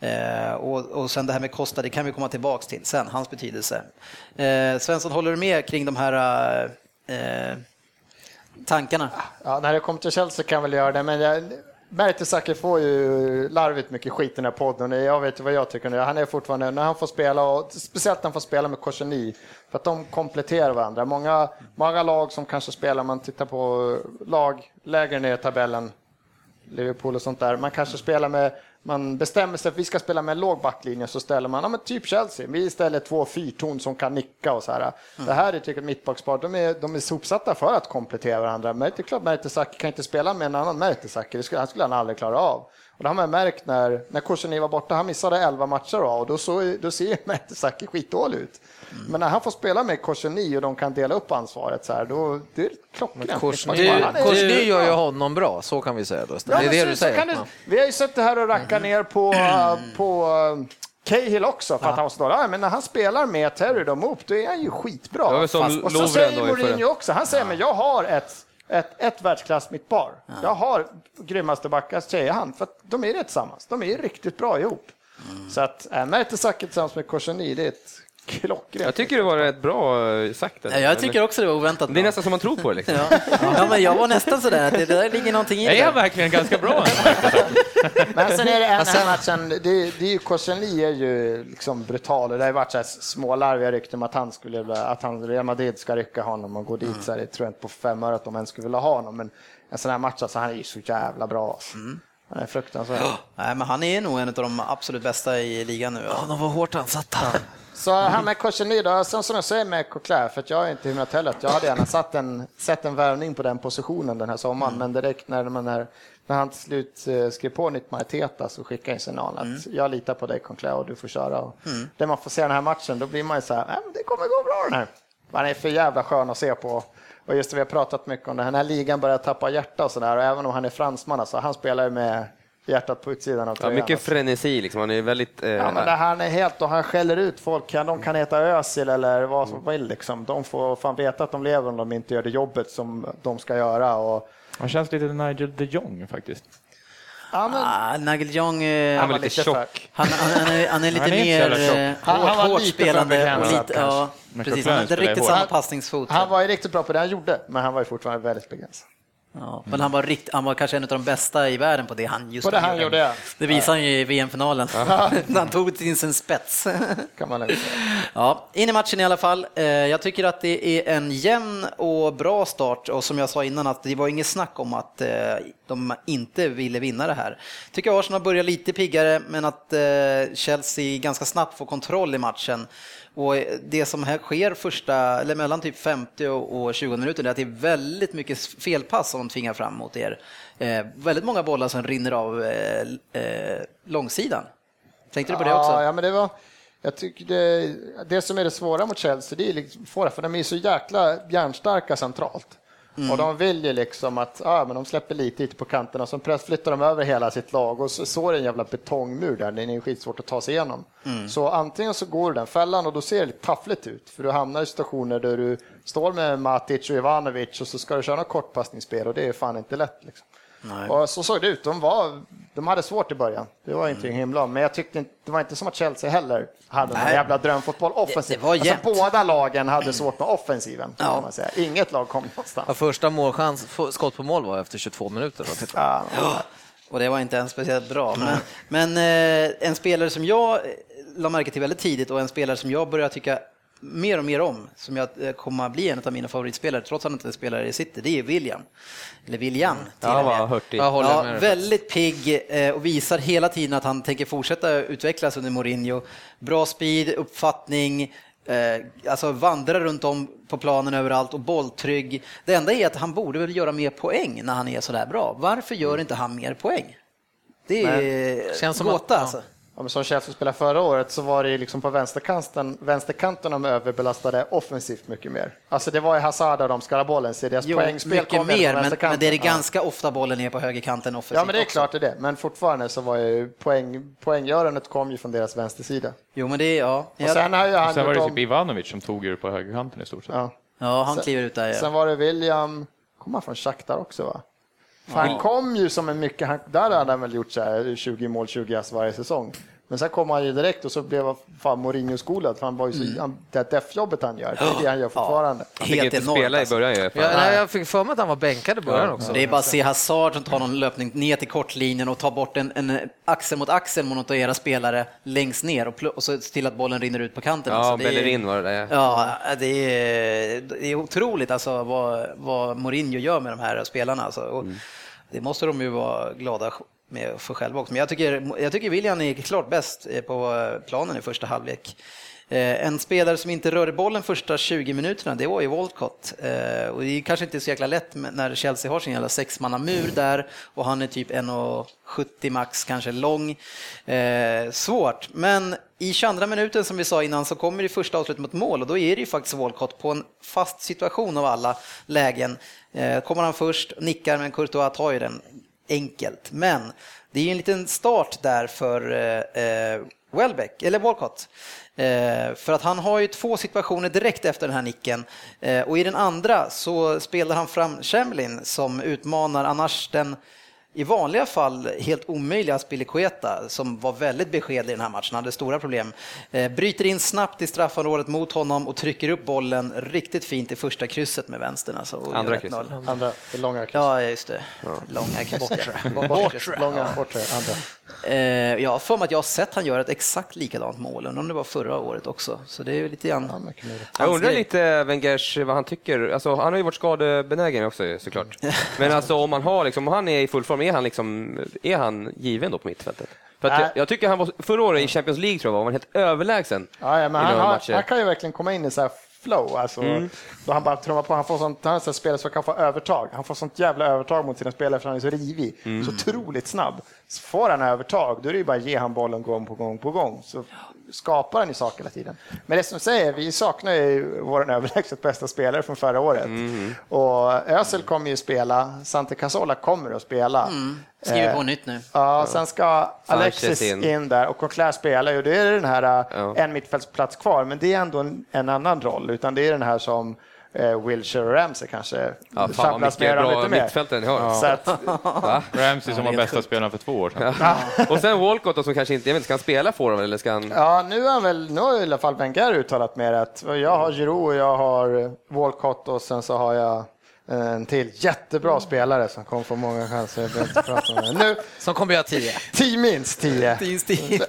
Eh, och, och sen det här med Costa, det kan vi komma tillbaks till sen, hans betydelse. Eh, Svensson, håller du med kring de här eh, tankarna? Ja, när det kommer till Chelsea kan jag väl göra det, men jag, Mertesacker får ju larvigt mycket skit i den här podden. Jag vet ju vad jag tycker nu. Han är fortfarande, när han får spela, och speciellt när han får spela med Korseny, för att de kompletterar varandra. Många, många lag som kanske spelar, man tittar på lag lägre ner i tabellen, Liverpool och sånt där. Man kanske spelar med, man bestämmer sig för att vi ska spela med en låg backlinje så ställer man, ja men typ Chelsea, vi istället två fyrton som kan nicka och så här. Det här är tycker jag mittbackspar, de är, de är ihopsatta för att komplettera varandra. Men det är klart Mertesacker kan inte spela med en annan Mertesacker, det skulle, han skulle han aldrig klara av. Och det har man märkt när, när Korseny var borta, han missade 11 matcher då, och då, så, då ser Mertesacker skitdålig ut. Men när han får spela med Korseny och de kan dela upp ansvaret så här, då det är klockrent. Korsny gör ju honom bra, så kan vi säga. Då. Det är men det så- du säger. du- Ja. Vi har ju suttit här och rackat ner på, på uh, Cahill också för att han var så dålig. Ja, men när han spelar med Terry och Moop, då är han ju skitbra. Det Fast- och så Lovren säger då Mourinho också, han säger men jag har ett, ett, ett världsklass mittpar. Jag har grymmaste backar, säger han, för att de är det tillsammans. De är riktigt bra ihop. Så att äh, Mertesacker tillsammans med Korseny, det är ett klockrent. Jag tycker det var rätt bra eh, sagt. Ja, jag tycker också det var oväntat. Det är bra. nästan som man tror på det. Liksom. Ja. ja, men jag var nästan sådär att det, där ligger någonting i Är det. jag verkligen ganska bra? Men sen är det en här matchen, det, det är ju Korseny är ju liksom brutal och det har ju varit så här smålarviga rykten om att han skulle, att han, Real Madrid ska rycka honom och gå dit så här, det tror jag inte på fem öre att de ens skulle vilja ha honom, men en sån här match, alltså, han är ju så jävla bra. Alltså. Han är fruktansvärd. Nej, men han är nog en av de absolut bästa i ligan nu. Ja. De var hårt ansatta. Så här med Korseny då, sen som jag säger med Coquelin, för att jag är inte himlat heller, jag hade gärna satt en, sett en värvning på den positionen den här sommaren, men direkt när, man är, när han till slut eh, skrev på nytt med Arteta så skickade jag en signal att jag litar på dig Coquelin och du får köra. Och Det man får se den här matchen, då blir man ju så här, "Nej, men det kommer gå bra den här. Han är för jävla skön att se på. Och just det, vi har pratat mycket om det, den här ligan börjar tappa hjärta och sådär, och även om han är fransman, alltså, han spelar ju med hjärtat på utsidan av Ja, tröjan. mycket alltså. frenesi, liksom. han är väldigt... Eh, Ja, men det han är helt och han skäller ut folk. De kan heta Özil eller vad som vill. Liksom. De får fan veta att de lever om de inte gör det jobbet som de ska göra. Och, Han känns lite Nigel de Jong faktiskt. Ja, men, Ah, Nigel de Jong, eh, han var lite tjock. han, han, han, är, han är lite Han är mer eh. Han- han var hårt, lite spelande. Och lite, ja, precis, han hade riktigt samma passningsfot. Han var ju riktigt bra på det han gjorde, men han var ju fortfarande väldigt begränsad. Ja, men han var, rikt, han var kanske en av de bästa i världen på det han just På det han gjorde, ja. Det visade han ju i VM-finalen. han tog till sin spets. Kan man. Ja, in i matchen i alla fall. Eh, Jag tycker att det är en jämn och bra start och som jag sa innan att det var inget snack om att eh, de inte ville vinna det här. Tycker Arsenal börjar lite piggare men att eh, Chelsea ganska snabbt får kontroll i matchen. Och det som här sker första, eller mellan typ 50 och 20 minuter, är att det är väldigt mycket felpass som de tvingar fram mot er. Eh, väldigt många bollar som rinner av eh, eh, långsidan. Tänkte du på det också? Ja, men det var... Jag tycker det, det som är det svåra mot Chelsea, det är liksom, för de är så jäkla järnstarka centralt. Och de vill ju liksom att, ja men de släpper lite ute på kanterna, så press flyttar de över hela sitt lag och så, så är det en jävla betongmur där, den är skitsvårt att ta sig igenom. Så antingen så går du den fällan och då ser det lite taffligt ut, för du hamnar i situationer där du står med Matic och Ivanovic och så ska du köra något kortpassningsspel och det är fan inte lätt. Liksom. Och så såg det ut. De, var, de hade svårt i början. Det var inte himla Men jag tyckte inte, det var inte som att Chelsea heller hade någon Nej. jävla drömfotboll offensivt. Alltså, båda lagen hade svårt med offensiven. Ja. man säga. Inget lag kom någonstans. Ja, första målchans, skott på mål var efter 22 minuter. Ja, Och det var inte ens speciellt bra. Men, men eh, en spelare som jag eh, la märke till väldigt tidigt och en spelare som jag börjar tycka mer och mer om, som jag eh, kommer att bli en av mina favoritspelare, trots att han inte spelar i City, det är William. Eller William till Ja, vad hurtig. Ja, väldigt pigg eh, och visar hela tiden att han tänker fortsätta utvecklas under Mourinho. Bra speed, uppfattning, eh, alltså vandrar runt om på planen överallt och bolltrygg. Det enda är att han borde väl göra mer poäng när han är sådär bra. Varför gör inte han mer poäng? Det är Känns som gåta att- ja. alltså. Ja, som Chelsea spelade förra året så var det ju liksom på vänsterkanten, vänsterkanten de överbelastade offensivt mycket mer. Alltså det var ju Hazard där de skar bollen, så deras Jo, poängspel mycket kom mer, men, men det är det Ja. ganska ofta bollen är på högerkanten offensivt Ja, men det är också. klart det är det. Men fortfarande så var ju poäng, poänggörandet kom ju från deras vänstersida. Jo, men det är, ja. Och Ja, sen har ju han Sen var det typ Ivanovic som tog ur på högerkanten i stort sett. ja. ja han sen- kliver ut där. Ja. Sen var det William, kom han från Shakhtar också va? För Han kom ju som en mycket, han, där hade han väl gjort så här 20 mål, 20 ass varje säsong. Men sen kom han ju direkt och så blev han fan Mourinho-skolad för han var ju så, Mm. han, det def-jobbet han gör, det är det han gör fortfarande. Han fick Helt inte enormt, spela i alltså. början ju. Ja, Fan. nej, jag fick för mig att han var bänkad i början också. Det är bara att se Hazard som tar någon löpning ner till kortlinjen och tar bort en, en axel mot axel mot era spelare längst ner och, och så till att bollen rinner ut på kanten. Ja, alltså, det är- Bellerin var det där. Ja, det är, det är otroligt alltså vad, vad Mourinho gör med de här spelarna. Alltså. Och det måste de ju vara glada med för själva också. Men jag tycker, jag tycker William är klart bäst eh, på eh, planen i första halvlek. Eh, en spelare som inte rörde bollen första 20 minuterna, det var ju Walcott. Och det är kanske inte så jäkla lätt när Chelsea har sin jävla sexmannamur där och han är typ 1,70 max kanske lång. Svårt, men i 22 minuten som vi sa innan så kommer det första avslutet mot mål och då är det ju faktiskt Walcott på en fast situation av alla lägen. Eh, kommer han först, nickar men Courtois tar ju den enkelt. Men det är ju en liten start där för eh, eh, Welbeck, eller Walcott. Eh, för att han har ju två situationer direkt efter den här nicken eh, och i den andra så spelar han fram Chamberlain som utmanar annars den i vanliga fall helt omöjliga Spilicueta som var väldigt beskedlig i den här matchen, hade stora problem. Eh, bryter in snabbt i straffområdet mot honom och trycker upp bollen riktigt fint i första krysset med vänstern. Alltså, Andra krysset. 1-0. Andra, det långa krysset. Ja, just det. Långa krysset. Bortre, långa, bortre, andra. Eh, jag har för mig att jag har sett han göra ett exakt likadant mål, undrar om det var förra året också. Så det är lite grann... Jag undrar lite Wengers vad han tycker. Alltså, han har ju varit skadebenägen också såklart. Men alltså om han har liksom, om han är i full form, är han liksom, är han given då på mittfältet? För jag, jag tycker han var, förra året i Champions League tror jag var han helt överlägsen. Ja, ja, men han, han, han kan ju verkligen komma in i så här flow, alltså, då han bara trummar på. Han får sånt, han är en spelare som kan få övertag. Han får sånt jävla övertag mot sina spelare för han är så rivig, så otroligt snabb. Så får han övertag, då är det ju bara att ge han bollen gång på gång på gång. Så skapar han ju saker hela tiden. Men det som säger, vi saknar ju vår överlägset bästa spelare från förra året. Och Özil kommer ju spela, Sante Cazorla kommer att spela. Skriver på nytt nu. Ja, sen ska Alexis in. in. där och Coquelin spelar ju. Det är den här Ja. en mittfältsplats kvar, men det är ändå en, en annan roll, utan det är den här som eh, Wilshire och Ramsey kanske Ja, sjabblas med dem bra lite mer. mittfältare ni har. Så att? Ramsey som var bästa spelaren för två år sedan. Och sen Walcott då, som kanske inte, jag vet ska han spela forward eller ska han... ja, nu har väl, nu har i alla fall Wenger uttalat mer att jag har Giroud och jag har Walcott och sen så har jag en till jättebra spelare som kommer få många chanser. Jag behöver inte prata om det. Nu, Som kommer göra tio. tio minst tio.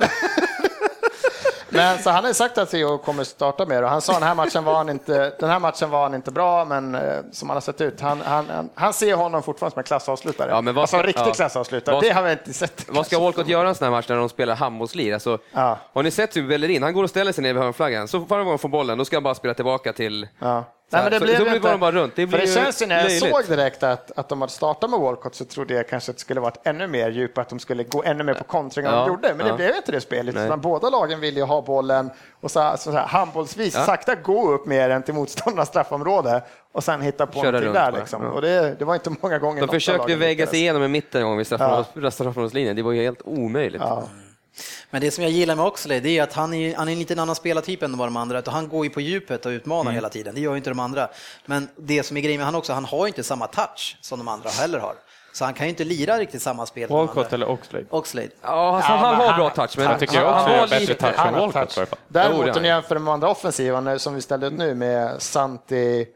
Men så han har sagt att Theo kommer starta mer och han sa den här matchen var han inte, den här matchen var han inte bra, men eh, som han har sett ut, han, han, han, ser honom fortfarande som en klassavslutare. Ja, men vad alltså en riktig ja. klassavslutare. Vad- det har vi inte sett. Vad ska Walcott göra en sån här match när de spelar handbollslir? Alltså, Ja. Har ni sett hur Bellerin, han går och ställer sig ner vid hörnflaggan, så gång han får bollen, då ska han bara spela tillbaka till... Ja. Så Nej, men det så- blev så blir inte, bara runt. Det för det känns ju när jag löjligt. såg direkt att, att de hade startat med Walcott så trodde jag kanske att det skulle varit ännu mer djup, att de skulle gå ännu mer på kontring än Ja, de gjorde. Men ja. det blev inte det spelet, Nej. utan båda lagen ville ju ha bollen och så, så, så här, handbollsvis Ja. sakta gå upp mer än till motståndarnas straffområde och sen hitta på Köra någonting där. Liksom. Ja. Och det, det var inte många gånger De försökte väga sig igenom i mitten en gång vid straffområdes- straffområdeslinjen, det var ju helt omöjligt. Men det som jag gillar med Oxley, det är att han är, han är en liten annan spelartyp än vad de andra, han går ju på djupet och utmanar Mm. hela tiden. Det gör ju inte de andra. Men det som är grejen med han också, han har ju inte samma touch som de andra heller har. Så han kan ju inte lira riktigt samma spel som de Walcott andra. eller Oxlade? Oxlade. Ja, alltså, Ja, han har han- bra touch, men Jag tycker jag han, också han har bättre lite... touch än Walcott touch. Däremot är om ni jämför med de andra offensivarna som vi ställde ut nu med Santi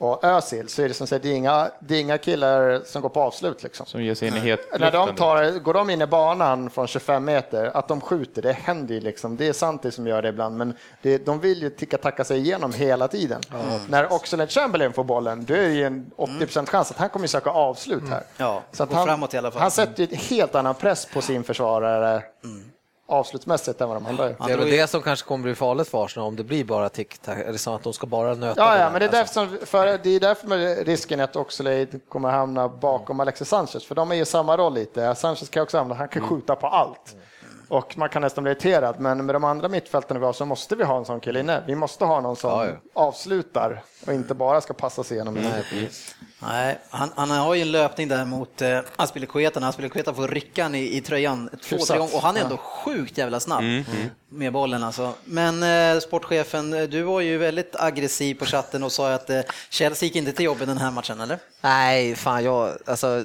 och Özil så är det som sagt, det är inga, det är inga killar som går på avslut. Liksom. Som ger sig in i hetluften. När de tar, går de in i banan från 25 meter, att de skjuter, det händer ju liksom. Det är Santi som gör det ibland, men det, de vill ju ticka-tacka sig igenom hela tiden. När Oxlade Chamberlain får bollen, då är det ju en 80 chans att han kommer söka avslut här. Ja, Så att han, framåt i alla fall. Han sätter ju helt annan press på sin försvarare avslutsmässigt än vad de andra gör. Det är väl det som kanske kommer bli farligt för Arsenal om det blir bara tick-tack, eller så att de ska bara nöta Ja, ja, men det är, Alltså, därför som, för, det är därför risken att Oxlade kommer hamna bakom Alexis Sanchez, för de är ju samma roll lite. Sanchez kan också hamna, han kan skjuta på allt. Och man kan nästan bli irriterad, men med de andra mittfältarna vi har så måste vi ha en sån kille inne. Vi måste ha någon som Ja, ja. avslutar och inte bara ska passa sig igenom. Nej. Nej, han, han har ju en löpning där mot eh, Aspilicueta. När Aspilicueta får rycka i, i tröjan två, tre gånger och han är ändå sjukt jävla snabb med bollen alltså. Men eh, sportchefen, du var ju väldigt aggressiv på chatten och sa att eh, Chelsea gick inte till jobbet den här matchen, eller? Nej, fan jag, alltså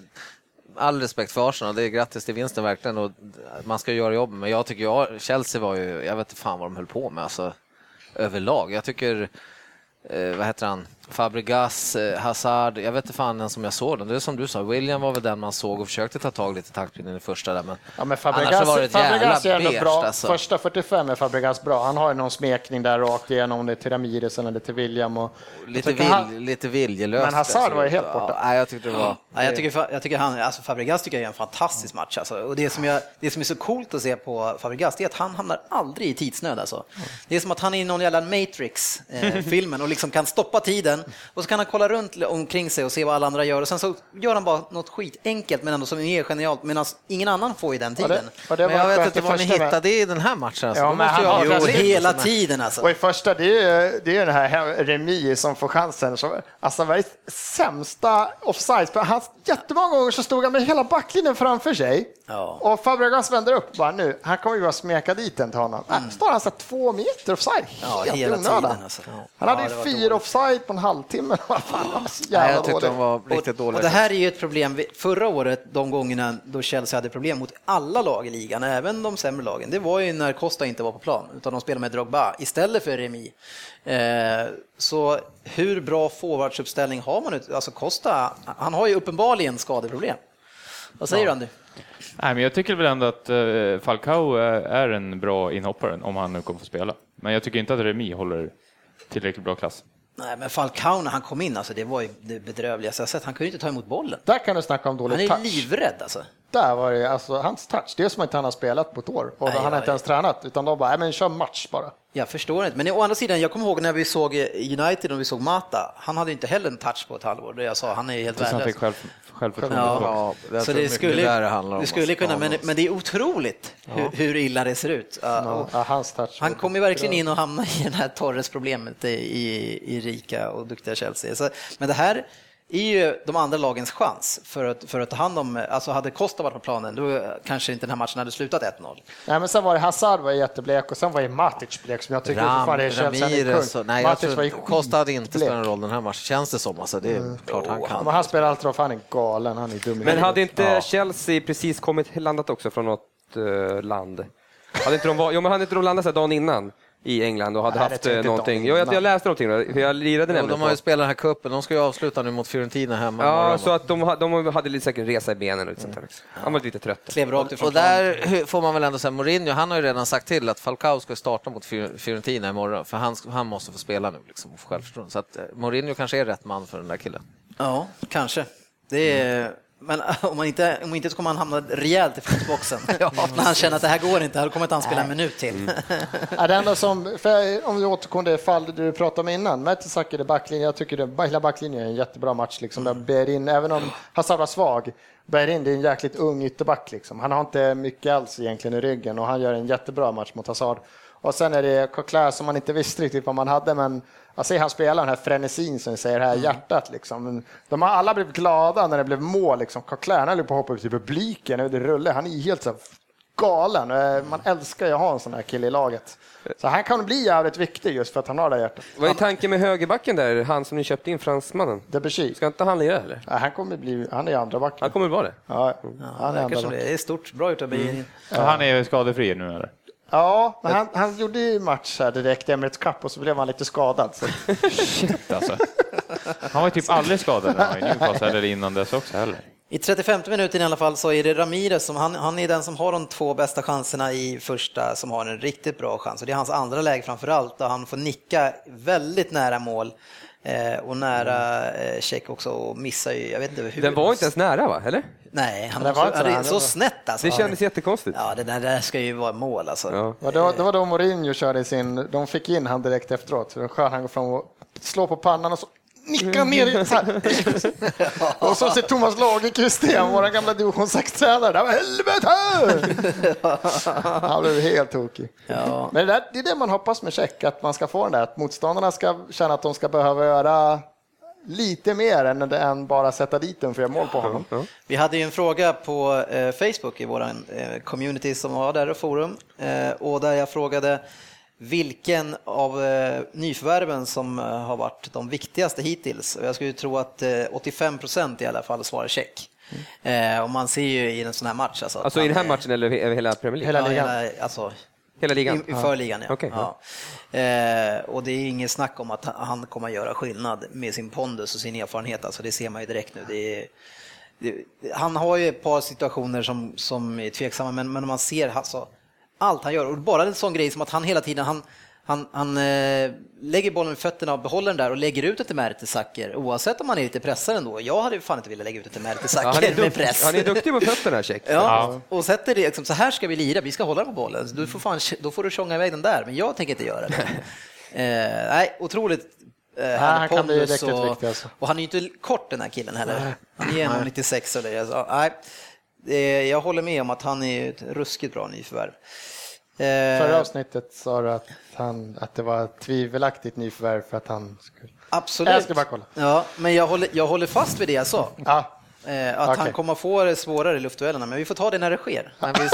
all respekt för Arsenal, det är grattis till vinsten verkligen och man ska göra jobbet, men jag tycker jag, Chelsea var ju, jag vet inte fan vad de höll på med alltså överlag. Jag tycker, eh, vad heter han, Fabregas, eh, Hazard, jag vet inte fan den som jag såg den. Det är som du sa, William var väl den man såg och försökte ta tag lite i taktpinnen i första där, men, Ja, men Fabregas, var det ett jävla Fabregas är ändå bra. alltså. Första 45 är Fabregas bra. Han har ju någon smekning där rakt igenom, om det är till Ramirez eller till William. Och, Lite, vil, han- lite viljelöst. Men Hazard alltså. var ju helt borta. Ja, nej, jag tyckte det var... Ja, jag, tycker, jag tycker han, alltså Fabregas tycker jag är en fantastisk match. Alltså. Och det, som jag, det som är så coolt att se på Fabregas det är att han hamnar aldrig i tidsnöd. Alltså. Det är som att han är i någon jävla Matrix-filmen och liksom kan stoppa tiden och så kan han kolla runt omkring sig och se vad alla andra gör och sen så gör han bara något skitenkelt men ändå som är genialt medan ingen annan får ju den det, tiden. och det Men jag vet inte i vad ni hittade i den här matchen. Alltså. Ja, men han jag har Jo, hela tiden alltså. Och i första, det är, det är den här Remi som får chansen. Så, alltså världens sämsta offside. Han, jättemånga gånger så stod han med hela backlinjen framför sig. Ja. Och Fabregas vänder upp bara nu. Han kommer ju bara smeka dit den till honom. Mm. Står han så här två meter offside? Ja, hela i onödan. tiden alltså. Han hade Ja, ju det fyra offside på en halvtimme. Fan, Nej, jag tyckte dåligt. de var riktigt Och dåliga. det här är ju ett problem. Förra året, de gångerna då Chelsea hade problem mot alla lag i ligan, även de sämre lagen, det var ju när Costa inte var på plan, utan de spelade med Drogba istället för Remi. Eh, så hur bra forwardsuppställning har man? ut- Alltså Costa, han har ju uppenbarligen skadeproblem. Vad säger du Andy? Nej, men jag tycker väl ändå att eh, Falcao är, är en bra inhoppare om han nu kommer få spela. Men jag tycker inte att Remi håller tillräckligt bra klass. Nej, men Falcao när han kom in, alltså, det var ju det bedrövligaste jag sett. Han kunde inte ta emot bollen. Där kan du snacka om Han dålig är touch. livrädd alltså. Där var det alltså hans touch. Det är som att han har spelat på ett år och Nej, han har ja, inte ens tränat utan de bara, "Nej, men kör match bara. Jag förstår inte, men å andra sidan, jag kommer ihåg när vi såg United och vi såg Mata, han hade inte heller en touch på ett halvår, det jag sa, han är helt värdelös. fick själv, självförtroende Ja. Ja, Så det skulle, där det om. det skulle kunna, men, men det är otroligt hur, hur illa det ser ut. Ja, Ja, hans touch. Han kommer verkligen in och hamna i det här Torres-problemet i, i, i rika och duktiga Chelsea. Så, men det här, är ju de andra lagens chans för att, för att ta hand om, alltså hade Costa varit på planen då kanske inte den här matchen hade slutat 1-0. Nej, men sen var det Hazard var jätteblek och sen var ju Matic blek som jag tycker Ram, fortfarande är Ramirez och, nej, jag Matic var ju tror Costa hade inte spelat en roll den här matchen, känns det som. Alltså, det är klart han Ja, kan. Men han spelar alltid för han är galen, han är dum Men hade inte Chelsea precis kommit landat också från något eh, land? Hade inte de, var- jo, men hade inte de landat så dagen innan i England och hade Nej, haft eh, någonting? jag, jag läste någonting, för jag lirade Jo, nämligen de har ju spelat den här cupen, de ska ju avsluta nu mot Fiorentina hemma Ja, så att de, de hade lite säkert resa i benen och lite sånt där. också. Han var lite trött. Klev rakt ifrån Och där får man väl ändå säga, Mourinho, han har ju redan sagt till att Falcao ska starta mot Fior- Fiorentina imorgon, för han, han måste få spela nu liksom, och få självförtroende. Så att eh, Mourinho kanske är rätt man för den där killen. Ja, kanske. Det är, men om man inte, om inte så kommer han hamna rejält i fotboxen. När han känner att det här går inte, då kommer inte han spela en minut till. Ja, det enda som, för om vi återkommer till det fall du pratade om innan, Mertesacker i backlinjen, jag tycker det, hela backlinjen är en jättebra match. Liksom. Där Behrin, även om Hazard var svag, Behrin det är en jäkligt ung ytterback. Liksom. Han har inte mycket alls egentligen i ryggen och han gör en jättebra match mot Hazard. Och sen är det Coquelin som man inte visste riktigt vad man hade, men jag ser han spela den här frenesin som vi säger, här hjärtat. Liksom. De har alla blivit glada när det blev mål. Liksom. Coquelin höll på att hoppa ut i publiken, det rullar. han är helt så galen. Eh, Man älskar ju att ha en sån här kille i laget. Så han kan bli jävligt viktig just för att han har det hjärtat. Vad är tanken med högerbacken där, han som ni köpte in, fransmannen? Debussy. Ska inte han lira eller? Ja, han kommer bli, han är andra backen. Han kommer vara det? Ja, han är Det, andra backen. det är stort, bra gjort av Bejerin. Så Han är skadefri nu eller? Ja, men han, han gjorde ju match här direkt i Emirates Cup och så blev han lite skadad. Så. Shit alltså. Han var ju typ aldrig skadad när han var i Newcastle eller innan dess också heller. I 35 minuten i alla fall så är det Ramirez som han, han är den som har de två bästa chanserna i första som har en riktigt bra chans och det är hans andra läge framför allt där han får nicka väldigt nära mål och nära eh, check också och missar ju, jag vet inte hur. Den var inte ens nära va, eller? Nej, han Det var det det, så det var- snett alltså. Det kändes jättekonstigt. Ja, det där, där ska ju vara mål alltså. Ja. Ja, det, var, det var då Mourinho körde sin, de fick in han direkt efteråt. Så då skön han går fram och slår på pannan och så nickar han ner så här. Och så ser Thomas Lagerqvist igen, vår gamla division 6-tränare. där, Helvete! Han blev helt tokig. Ja. Men det, där, det är det man hoppas med check, att man ska få den där, att motståndarna ska känna att de ska behöva göra lite mer än, än bara sätta dit den för att göra mål på honom. Vi hade ju en fråga på eh, Facebook i vår eh, community som var där och forum eh, och där jag frågade vilken av eh, nyförvärven som eh, har varit de viktigaste hittills. Jag skulle tro att eh, 85 procent i alla fall svarar check. Eh, och man ser ju i en sån här match. Alltså, Alltså i den här är- matchen eller över hela Premier League? Hela Ja, ligan. hela, alltså, Hela ligan? i, i förligan, ja. Okej, ja. Eh, och det är inget snack om att han- han kommer att göra skillnad med sin pondus och sin erfarenhet. Alltså, det ser man ju direkt nu. Det är, det, han har ju ett par situationer som, som är tveksamma, men, men man ser alltså, allt han gör. Och bara en sån grej som att han hela tiden han, han, han eh, lägger bollen med fötterna och behåller den där och lägger ut den till Mertesacker oavsett om han är lite pressad ändå. Jag hade fan inte velat lägga ut den till Ja, han, är Mertesacker med dukt, press. han är duktig på fötterna, check. Ja, och sätter det liksom, så här ska vi lira, vi ska hålla på bollen. Så du får fan, då får du tjonga iväg den där, men jag tänker inte göra det. eh, nej, otroligt eh, härlig han kan bli riktigt och, viktig alltså. och han är ju inte kort den här killen heller. Han är 1,96 eller alltså, nej. Eh, Jag håller med om att han är ett ruskigt bra nyförvärv. Eh, Förra avsnittet sa du att, han, att det var ett tvivelaktigt nyförvärv för att han skulle... Absolut. Jag ska bara kolla. Ja, men jag håller, jag håller fast vid det jag sa. Ja, Eh, att Okej. han kommer få det svårare i luftduellerna, men vi får ta det när det sker. Men vi,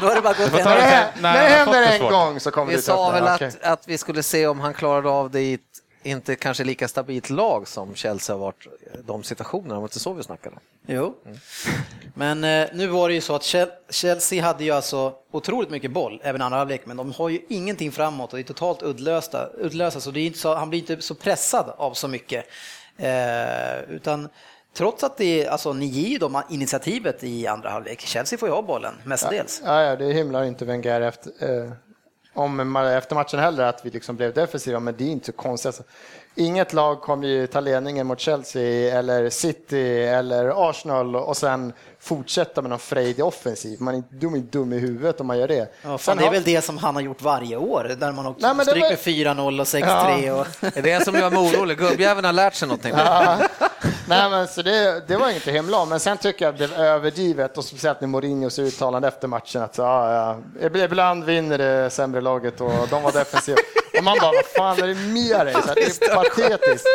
då har det bara gått en det när det, när händer en gång så kommer Vi sa väl att, att vi skulle se om han klarade av det i inte kanske lika stabilt lag som Chelsea har varit de situationerna, det var inte så vi snackade. Jo, men eh, nu var det ju så att Chel- Chelsea hade ju alltså otroligt mycket boll, även andra halvlek, men de har ju ingenting framåt och det är totalt uddlösa, uddlösa så, det är inte så han blir inte så pressad av så mycket. Eh, utan trots att det alltså ni ger ju dem initiativet i andra halvlek, Chelsea får ju ha bollen mestadels. Ja, ja, det hymlar inte Wenger efter, eh, om efter matchen heller att vi liksom blev defensiva, men det är inte så konstigt. Alltså, inget lag kommer ju ta ledningen mot Chelsea eller City eller Arsenal och sen fortsätta med någon frejdig offensiv. Man är inte dum, inte dum i huvudet om man gör det. Ja, fan, det är har- väl det som han har gjort varje år, där man också Nej, men det stryker var- med 4-0 och 6-3. Och... Det är det som gör mig orolig. Gubbjäveln har lärt sig någonting. Nej, men så det, det var inte himla men sen tycker jag att det är överdrivet och speciellt med Mourinhos uttalande efter matchen att ja, ja, ibland vinner det sämre laget och de var defensiva. Och man bara, vad fan är det med dig? Så Det är patetiskt.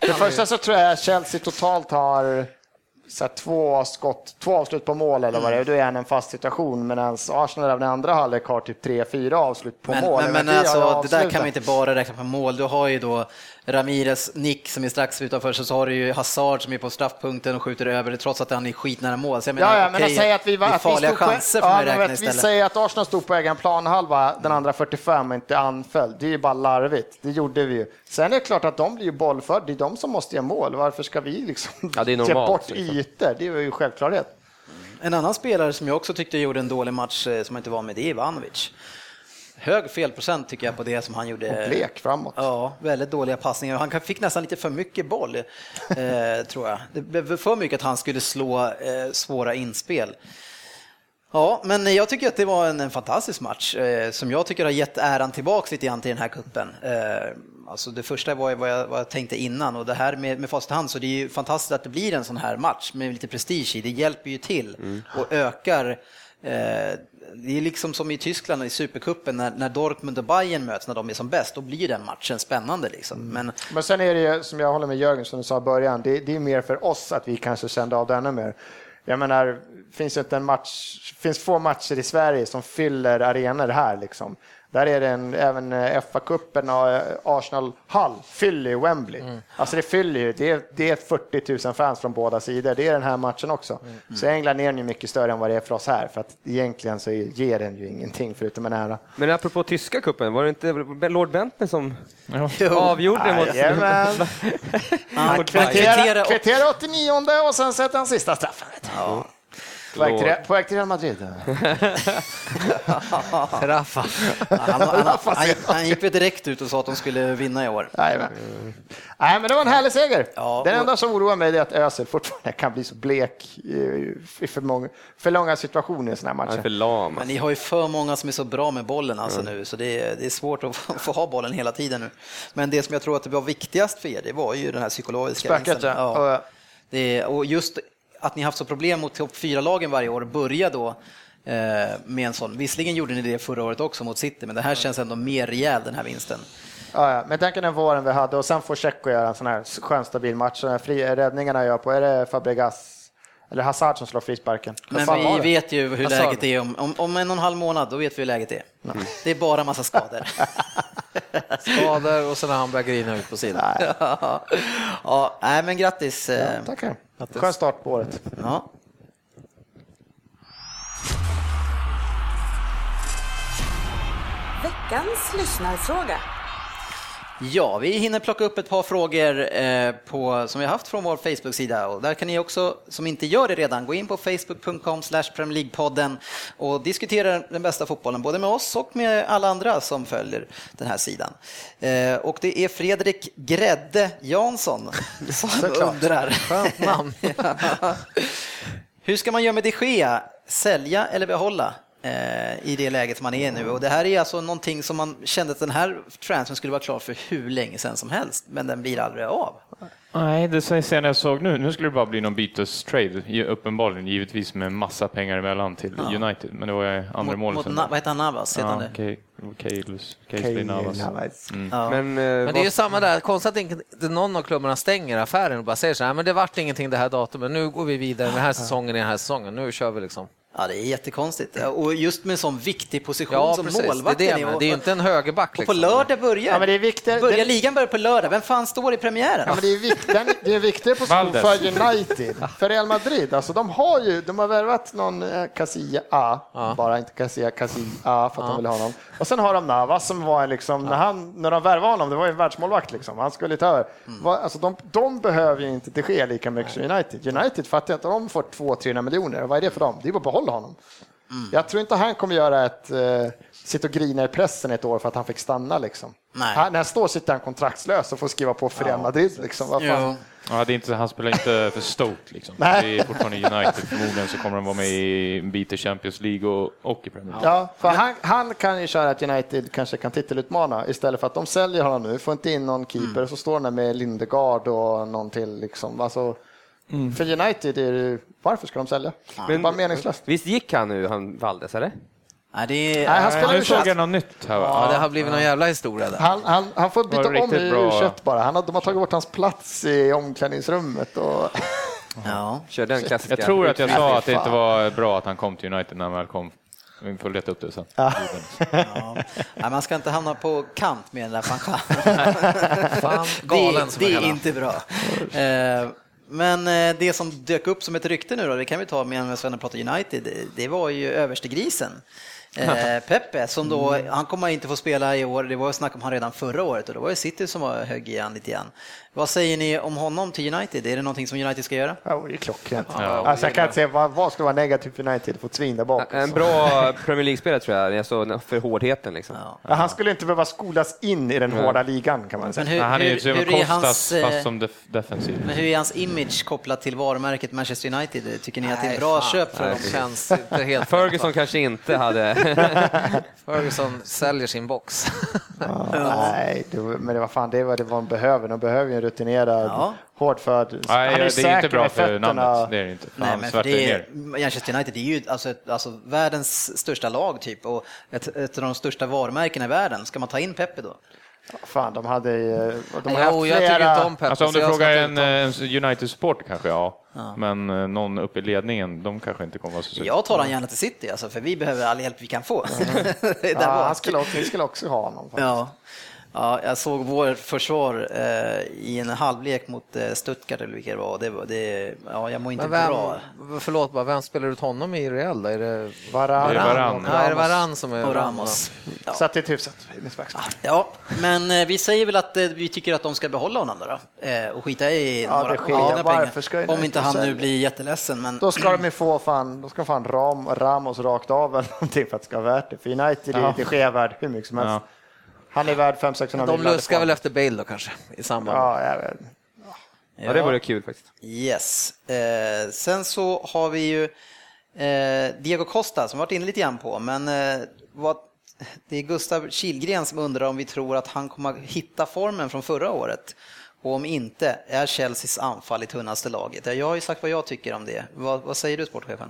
För det första så tror jag Chelsea totalt har så två, skott, två avslut på mål eller vad det är, då är han en fast situation. Medan Arsenal även i andra halvlek har typ tre, fyra avslut på Men, mål. men, men alltså, det där kan man inte bara räkna på mål. Du har ju då Ramirez nick som är strax utanför, så har du ju Hazard som är på straffpunkten och skjuter över det trots att han är skitnära mål. Så jag menar, Ja, ja, men okej, säga att vi var det är att vi farliga stod på- chanser får ja, räkna vet, Vi istället. säger att Arsenal stod på egen planhalva, den andra 45 och inte anföll. Det är ju bara larvigt. Det gjorde vi ju. Sen är det klart att de blir ju bollförda. Det är de som måste göra mål. Varför ska vi liksom Ja, det är ge normalt, bort liksom. ytor? Det är ju självklarhet. En annan spelare som jag också tyckte gjorde en dålig match eh, som inte var med, det är Ivanovic. Hög felprocent tycker jag på det som han gjorde. Och blek framåt. Ja, väldigt dåliga passningar. Han fick nästan lite för mycket boll, eh, tror jag. Det blev för mycket att han skulle slå eh, svåra inspel. Ja, men jag tycker att det var en, en fantastisk match eh, som jag tycker har gett äran tillbaks lite grann till den här kuppen. Eh, alltså det första var vad jag, vad jag tänkte innan och det här med, med facit i hand så det är ju fantastiskt att det blir en sån här match med lite prestige i. Det hjälper ju till och ökar det är liksom som i Tyskland i Supercupen när, när Dortmund och Bayern möts när de är som bäst, då blir den matchen spännande. Liksom. Men Men sen är det ju, som jag håller med Jörgen, som du sa i början, det, det är mer för oss att vi kanske kände av det ännu mer. Jag menar, finns inte en match, finns få matcher i Sverige som fyller arenor här liksom. Där är det en, även eh, FA-cupen och eh, Arsenal Hall fyller ju Wembley. Alltså det fyller ju, det är, det är 40 000 fans från båda sidor. Det är den här matchen också. Så i England är den ju mycket större än vad det är för oss här. För att egentligen så ger den ju ingenting förutom en ära. Men apropå tyska kuppen, var det inte Lord Bentner som Jo. avgjorde mot... Jajamän. han Kvittera, kvitterar kvittera 89 och sen sätter han sista straffen. du. På väg till, på väg till Real Madrid. Rafa. han, han, han, han gick väl direkt ut och sa att de skulle vinna i år. Jajamän. Nej, men det var en härlig seger. Ja, Den och- enda som oroar mig är att Özil fortfarande kan bli så blek i för, många, för långa situationer i sådana här är för matcher. lam. Men ni har ju för många som är så bra med bollen alltså nu, så det är, det är svårt att få, ha bollen hela tiden nu. Men det som jag tror att det var viktigast för er, det var ju den här psykologiska vinsten. ja. Ja. Det, och just att ni haft så problem mot topp fyra lagen varje år, börja då eh, med en sån. Visserligen gjorde ni det förra året också mot City, men det här känns ändå mer rejäl den här vinsten. Ja, ja. Men tänk den våren vi hade och sen får Tjecho göra en sån här skön stabil match. Så den här fri, räddningarna jag på, är det Fabregas eller Hazard som slår frisparken? Men vi vet ju hur Hazard. läget är om, om, om en och en halv månad, då vet vi hur läget är. Det är bara massa skador. Skador och sen har han börjat grina ut på sidan. ja, nej, men grattis. eh, Tackar. Skön start på året. Ja. Veckans lyssnarfråga. Ja, vi hinner plocka upp ett par frågor eh, på, som vi har haft från vår Facebook-sida och där kan ni också, som inte gör det redan, gå in på facebook.com League-podden och diskutera den bästa fotbollen, både med oss och med alla andra som följer den här sidan. Eh, och det är Fredrik Grädde Jansson som Såklart. undrar. Skönt namn. Hur ska man göra med de Gea? Sälja eller behålla? Eh, i det läget man är nu. Och det här är alltså någonting som man kände att den här transfern skulle vara klar för hur länge sedan som helst, men den blir aldrig av. Nej, det ser jag såg nu. Nu skulle det bara bli någon bytestrade, uppenbarligen, givetvis med massa pengar emellan till Ja. United. Men det var andra Mot, målet. mot, vad heter han, Navas? Heter han Ja, det? Kay- Kaylus- Kaysley Navas. Ja. Men, Men det är ju samma där, konstigt att någon av klubbarna stänger affären och bara säger så här, men det vart ingenting det här datumet, nu går vi vidare, den här säsongen är den här säsongen, nu kör vi liksom. Ja, det är jättekonstigt. Och just med en sån viktig position Ja, som precis, det är målvakten det, men det är ju inte en högerback. Och på Liksom. lördag börjar, Ja, men det är viktigt- börjar det- ligan börjar på lördag. Vem fan står i premiären? Ja, men det, är vikt, den, det är en viktig position för United. För Real Madrid, alltså de har ju de har värvat någon eh, Casilla A, bara inte Casilla, Casilla A för att de vill ha honom. Och sen har de Navas som var liksom, när, han, när de värvade honom, det var ju en världsmålvakt liksom, han skulle ta över. Va- Alltså de, de behöver ju inte det ske lika mycket som United. United fattar jag inte, de får 200-300 miljoner, vad är det för dem? Det är bara att behålla honom. Jag tror inte han kommer göra ett, uh, sitta och grina i pressen ett år för att han fick stanna liksom. Nej. Han, när han står sitter han kontraktslös och får skriva på för Real Madrid liksom. Vad fan? Ja, det är inte, han spelar inte för Stoke liksom. Nej. Det är fortfarande United. Förmodligen så kommer de vara med i en bit i Champions League och, och i Premier League. Ja, för han, han kan ju köra att United kanske kan titelutmana istället för att de säljer honom nu, får inte in någon keeper, så står han där med Lindegard och någon till. Liksom. Alltså, För United är det, varför ska de sälja? Är bara meningslöst. Visst gick han nu, han Valdes, eller? Nej, det är, Nej, han spelar nu såg jag något nytt här. va? Ja, det har blivit någon jävla historia där. Han, han, han får byta om i bra? U21 bara. Han har, de har tagit bort hans plats i omklädningsrummet. Och... ja. Kör den klassiska. Jag tror att jag sa att det inte var bra att han kom till United när han väl kom. Vi får leta upp det sen. Ja. Nej, man ska inte hamna på kant med den där. Fan, galen det, som det är inte bra. Men eh, det som dök upp som ett rykte nu då, det kan vi ta med Sven och prata United, det- var ju överstegrisen. Eh, Pepe, som då, han kommer inte få spela i år, det var ju snack om han redan förra året och då var det City som var högg i han lite grann. Vad säger ni om honom till United? Är det någonting som United ska göra? Ja, det är klockrent. Ja. Alltså, jag kan inte säga vad, vad skulle vara negativt för United, få ett svin där bak. En bra Premier League-spelare tror jag, alltså för hårdheten liksom. Ja. Ja, han skulle inte behöva skolas in i den hårda ligan kan man säga. Men hur, Nej, han är ju hur, som hur är hans, eh, fast som def defensiv. men hur är hans image kopplat till varumärket Manchester United? Tycker ni att det är ett bra fan. köp för? Det känns inte helt... Ferguson kanske inte hade... Ferguson säljer sin box. Nej, det, men det var fan det är vad det var de behöver. De behöver ju en rutinerad, Ja. hårdfödd. Nej, han det är säker inte bra för namnet. Det är det inte. Nej, men för det är, Manchester United är ju alltså, ett, alltså världens största lag typ och ett, ett av de största varumärkena i världen. Ska man ta in Pepe då? Fan, de hade. De Jo, haft jag tycker flera... inte om Pepe. Alltså om du frågar en, ta- en United-supporter kanske ja. Men eh, någon uppe i ledningen, de kanske inte kommer vara så. Jag tar han gärna till City alltså, för vi behöver all hjälp vi kan få. Där Ja, han skulle också, vi skulle också ha honom. faktiskt. Ja. Ja, jag såg vår försvar eh, i en halvlek mot eh, Stuttgart eller vilka det var. Det, var- det, ja, jag mår inte Men bra. vem, förlåt, bara, vem spelar ut honom i Real då? Är det Varann. Det är Varann. Ja, är det Varann som är Och Ramos. Ja. Så att det är hyfsat. mittbackspel. ja, men eh, vi säger väl att eh, vi tycker att de ska behålla honom då, då eh, och skita i Ja, några det ska pengar. Om inte han nu blir jätteledsen. Men Då ska de ju få fan, då ska fan Ram, Ramos rakt av eller någonting för att det ska vara värt det. För United Ja. är det sker värd hur mycket som helst. Ja. Han är värd 500-600 De luskar väl efter Bale då kanske, i samband Ja, jag vet. Ja, det vore kul faktiskt. Yes. Eh, sen så har vi ju eh, Diego Costa som vi varit inne lite grann på, men eh, vad, det är Gustav Kilgren som undrar om vi tror att han kommer hitta formen från förra året. Och om inte, är Chelseas anfall i tunnaste laget? Ja, Jag har ju sagt vad jag tycker om det. Vad, vad säger du sportchefen?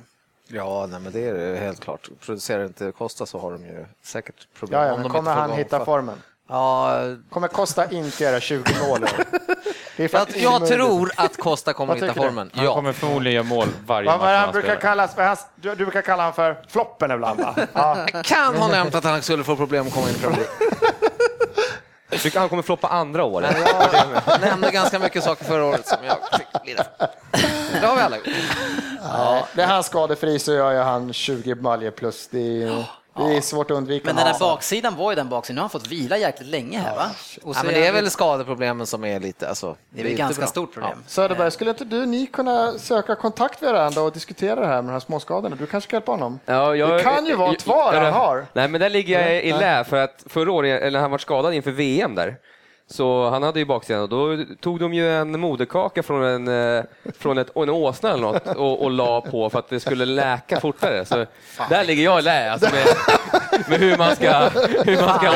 Ja, nej, men det är helt klart. Producerar inte Costa så har de ju säkert problem. Ja, ja, Om men de kommer han hitta för- formen? Ja, Kommer Costa inte göra 20 mål? Det jag, jag tror att Costa kommer hitta tycker du? formen. Han Ja. kommer förmodligen göra mål varje match var det han han brukar kallas för? Hans, du, du brukar kalla honom för floppen ibland va? Ja. Jag kan ha nämnt att han skulle få problem att komma in i Premier League. Han kommer floppa andra året. Jag nämnde ganska mycket saker förra året som jag fick rätt. Det har vi alla gjort. Ja, det är han skadefri så gör ju han 20 baljer plus. Det är, det är svårt att undvika. Men den där Ja. baksidan var ju den baksidan. Nu har han fått vila jäkligt länge här va? Och Ja, men det är väl skadeproblemen som är lite... Alltså, det är väl ganska bra. stort problem. Söderberg, skulle inte du ni kunna söka kontakt med varandra och diskutera det här med de här småskadorna? Du kanske kan hjälpa honom? Ja, jag- det kan ju vara ett var han har. Nej, men där ligger jag i lä för att förra året, eller han var skadad inför VM där, så han hade ju baksidan och då tog de ju en moderkaka från en, eh, från ett, en åsna eller något och, och la på för att det skulle läka fortare. Så där ligger jag i lä alltså med, med hur man ska, hur man ska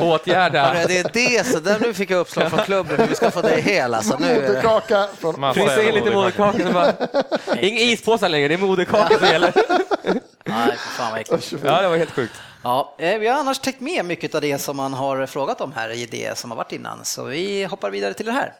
å- åtgärda. Det är det, så där nu fick jag uppslag från klubben hur vi ska få det hel. Alltså, nu. Moderkaka från... Frysa in lite moderkaka. moderkaka. så bara- Inga ispåsar längre, det är moderkaka som gäller. Nej, för fan vad äckligt. Ja, det var helt sjukt. Ja, eh, vi har annars täckt med mycket av det som man har frågat om här i det som har varit innan, så vi hoppar vidare till det här.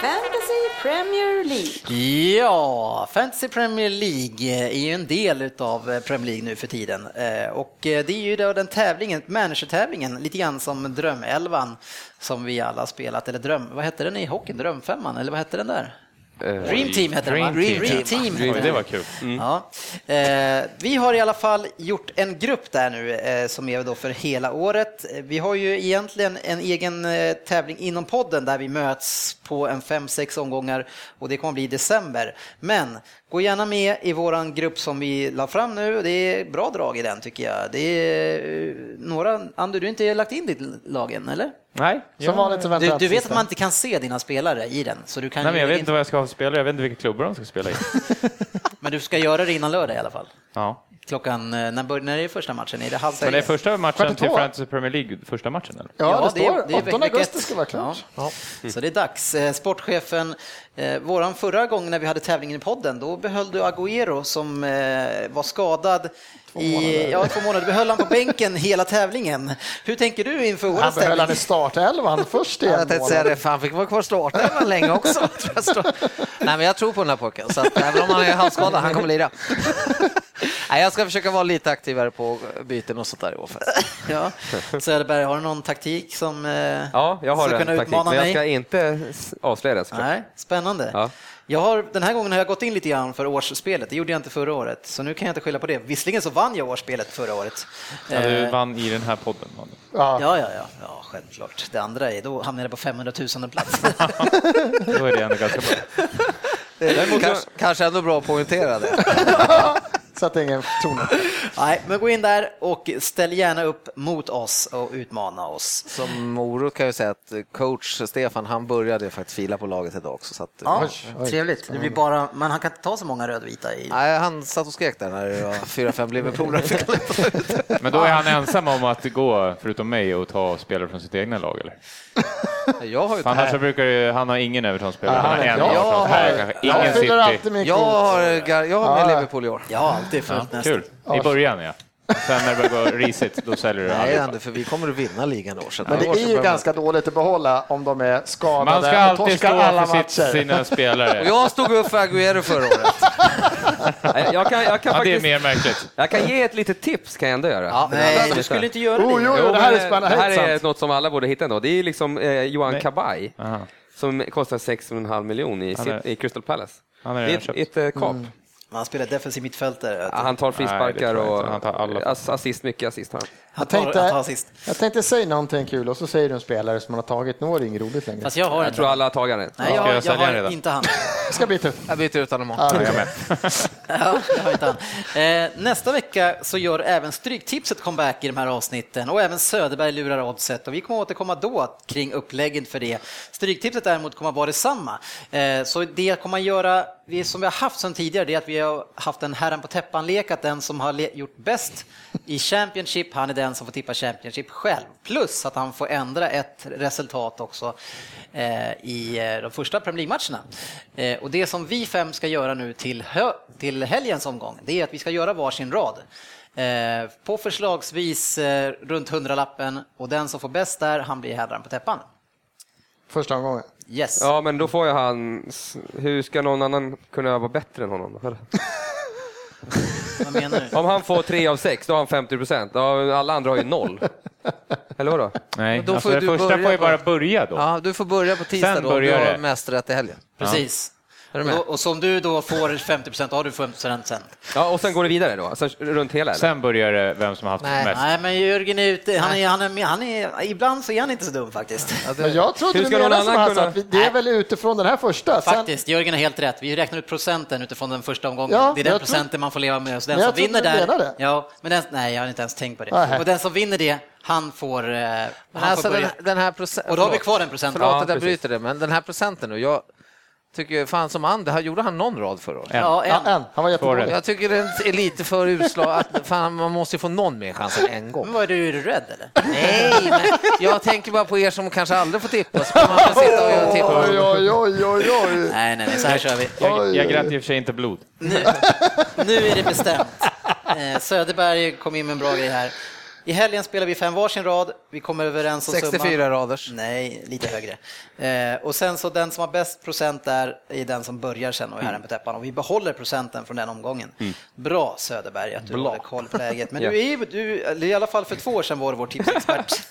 Fantasy Premier League. Ja, Fantasy Premier League är ju en del av Premier League nu för tiden. Eh, Och eh, det är ju då den tävlingen, managertävlingen, lite grann som Drömelvan som vi alla spelat, eller Dröm, vad hette den i hockeyn? Drömfemman, eller vad hette den där? Dream Team den va? Dream Team, Dream ja. Team hette det den. var kul. Ja. Eh, vi har i alla fall gjort en grupp där nu eh, som är då för hela året. Eh, Vi har ju egentligen en egen eh, tävling inom podden där vi möts på en fem sex omgångar och det kommer bli i december. Men gå gärna med i våran grupp som vi la fram nu. Det är bra drag i den tycker jag. Det är eh, några, Ander, du har inte lagt in ditt lag än eller? Nej, Som vanligt så väntar Du, du vet sista. att man inte kan se dina spelare i den. Så du kan Nej, men jag vet inte vad jag ska ha för spelare, jag vet inte vilka klubbar de ska spela i. men du ska göra det innan lördag i alla fall. Ja. klockan, eh, när, bör, när är det första matchen? Är det halv Men det är första matchen till. Fantasy Premier League, första matchen eller? Ja, det, står är 8 veck- augusti vecka ska vara klart. Ja. Så det är dags. Eh, Sportchefen, eh, våran förra gång när vi hade tävlingen i podden, då behöll du Agüero som eh, var skadad i ja, två månader. Du behöll han på bänken hela tävlingen. Hur tänker du inför Han årets behöll han i startelvan först i en månad. det, för han fick vara kvar startelvan länge också. Nej, men jag tror på den här pojken, så att även om han är halvskadad, han kommer lira. Nej, jag ska försöka vara lite aktivare på byten och sånt där i år. Ja. Söderberg, har du någon taktik som eh, Ja, jag har ska en kunna taktik, utmana men jag mig? ska inte avslöja den. såklart. Nej, spännande. Ja. Jag har, den här gången har jag gått in lite grann för årsspelet. Det gjorde jag inte förra året, så nu kan jag inte skylla på det. Visserligen så vann jag årsspelet förra året. Ja, du Eh, vann i den här podden. Ja. Ja, ja, ja, ja, självklart. Det andra är, då hamnar jag på 500 000 plats. Då är det ändå ganska bra. Kanske, kanske ändå bra att poängtera det. Så att det är ingen ton. Nej, men gå in där och ställ gärna upp mot oss och utmana oss. Som morot kan jag säga att coach Stefan, han började faktiskt fila på laget idag också. Så att, Ja, oj. trevligt. Det blir bara, men han kan inte ta så många rödvita i. Nej, han satt och skrek där när det var fyra, fem Liverpoolare. fick ut. Men då är han ensam om att gå, förutom mig, och ta spelare från sitt egna lag, eller? Jag har ju annars så brukar ju, han har ingen Everton-spelare, han har en. Jag alltid City. min jag kvot. har, gar- jag har med. Liverpool i år. Jag har alltid följt nästan. Kul. I början, ja. Sen när det börjar gå risigt, då säljer du Nej. Ander, för vi kommer att vinna ligan år. Så Men det är ju ganska dåligt att behålla om de är skadade Man ska och alltid stå alla för sitt, sina Och spelare. jag stod upp för Agüero förra året. Jag kan, jag, kan Ja, det är faktiskt, mer märkligt. jag kan ge ett litet tips, kan jag ändå göra. Ja, Nej, du skulle inte göra Oh, det. jo, jo, det här är spännande. Det här är sant. något som alla borde hitta ändå. Det är liksom eh, Johan Nej. Kabaj Aha. som kostar 6,5 miljoner i, är- i Crystal Palace. Han är Det är köpt. ett, ett eh, kap. Han spelar defensiv mittfältare. Ja, han tar frisparkar och inte. Han tar alla. ass- assist, mycket assist har han. Jag tänkte- han tar assist. Jag tänkte säga någonting kul och så säger du en spelare som man har tagit. Nu är det inget roligt längre. Fast jag har Jag tror alla har tagit den. Nej, jag, jag jag har redan? inte han. Ska bli tufft. Jag byter ut honom Ja, Jag med. Ja, jag har inte han. Eh, nästa vecka så gör även Stryktipset comeback i de här avsnitten och även Söderberg lurar oddset och vi kommer återkomma då kring upplägget för det. Stryktipset däremot kommer att vara detsamma. Eh, så det kommer att göra, vi, som vi har haft sedan tidigare, det är att vi har haft en herren på täppan-lek, att den som har gjort bäst i Championship, han är den som får tippa Championship själv. Plus att han får ändra ett resultat också eh, i eh, de första Premier League-matcherna. Eh, och det som vi fem ska göra nu till, hö- till helgens omgång, det är att vi ska göra varsin rad. Eh, på förslagsvis eh, runt hundralappen och den som får bäst där, han blir herren på täppan. Första omgången. Yes. Ja, men då får jag hans... Hur ska någon annan kunna vara bättre än honom? Vad menar du? Om han får tre av sex, då har han 50 procent. Alla andra har ju noll. Eller vadå? Nej, då alltså får det du första börja får ju bara börja då. Ja, du får börja på tisdag Sen då, du börjar har det. mest rätt i helgen. Precis. Och, och som du då får 50 då har du 50 sen. Ja, och sen går det vidare då? Alltså, runt hela eller? Sen börjar det vem som har haft Nej. mest. Nej, men Jörgen är ute. Han är, han är, han är, ibland så är han inte så dum faktiskt. Men jag trodde du menade som sa, kunna- det är väl utifrån den här första. Sen, Faktiskt, Jörgen har helt rätt. Vi räknar ut procenten utifrån den första omgången. Ja, det är den jag tror- procenten man får leva med. Så den Men jag som vinner där... Ja, men den, nej, jag har inte ens tänkt på det. Nähä. Och den som vinner det, han får, eh, han alltså får den, den här procenten... Och då har vi kvar den procenten. Förlåt att jag bryter det, men den här procenten nu, jag tycker fan som Ander, gjorde han någon rad förra året? Ja, en. ja, en. Han var. Två Jag tycker den är lite för utslag, att fan, man måste ju få någon mer chans än en gång. Är du, är du rädd eller? Nej, men jag tänker bara på er som kanske aldrig får tippa, så kan man få sitta och göra Oj, tippa. oj, oj, oj, oj. Nej, nej, nej, så här kör vi. Jag, jag grät i och för sig inte blod. Nu, nu är det bestämt. Eh, Söderberg kom in med en bra grej här. I helgen spelar vi fem varsin rad. Vi kommer överens om summan. 64 raders. Nej, lite högre. Eh, och sen så den som har bäst procent där är den som börjar sen och är herren på täppan. Och vi behåller procenten från den omgången. Bra Söderberg att du Bra. håller koll på läget. Men Ja. du är ju, du, i alla fall för två år sedan var du vår tipsexpert.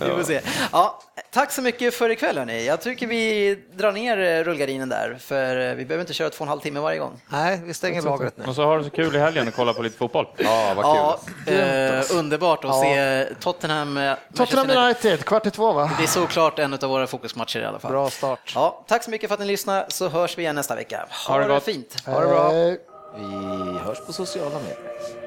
vi får se. Ja, tack så mycket för ikväll hörni. Jag tycker vi drar ner eh, rullgardinen där, för eh, vi behöver inte köra två och en halv timme varje gång. Nej, vi stänger lagret nu. Och så har du så kul i helgen och kolla på lite fotboll. Ja, vad kul. Ja, eh, underbart att se Tottenham, eh, Tottenham United, kvart i två va? Det är såklart en av våra fokusmatcher i alla fall. Bra start. Ja, tack så mycket för att ni lyssnade, så hörs vi igen nästa vecka. Ha, Ha det det fint. Ha det bra. Vi hörs på sociala medier.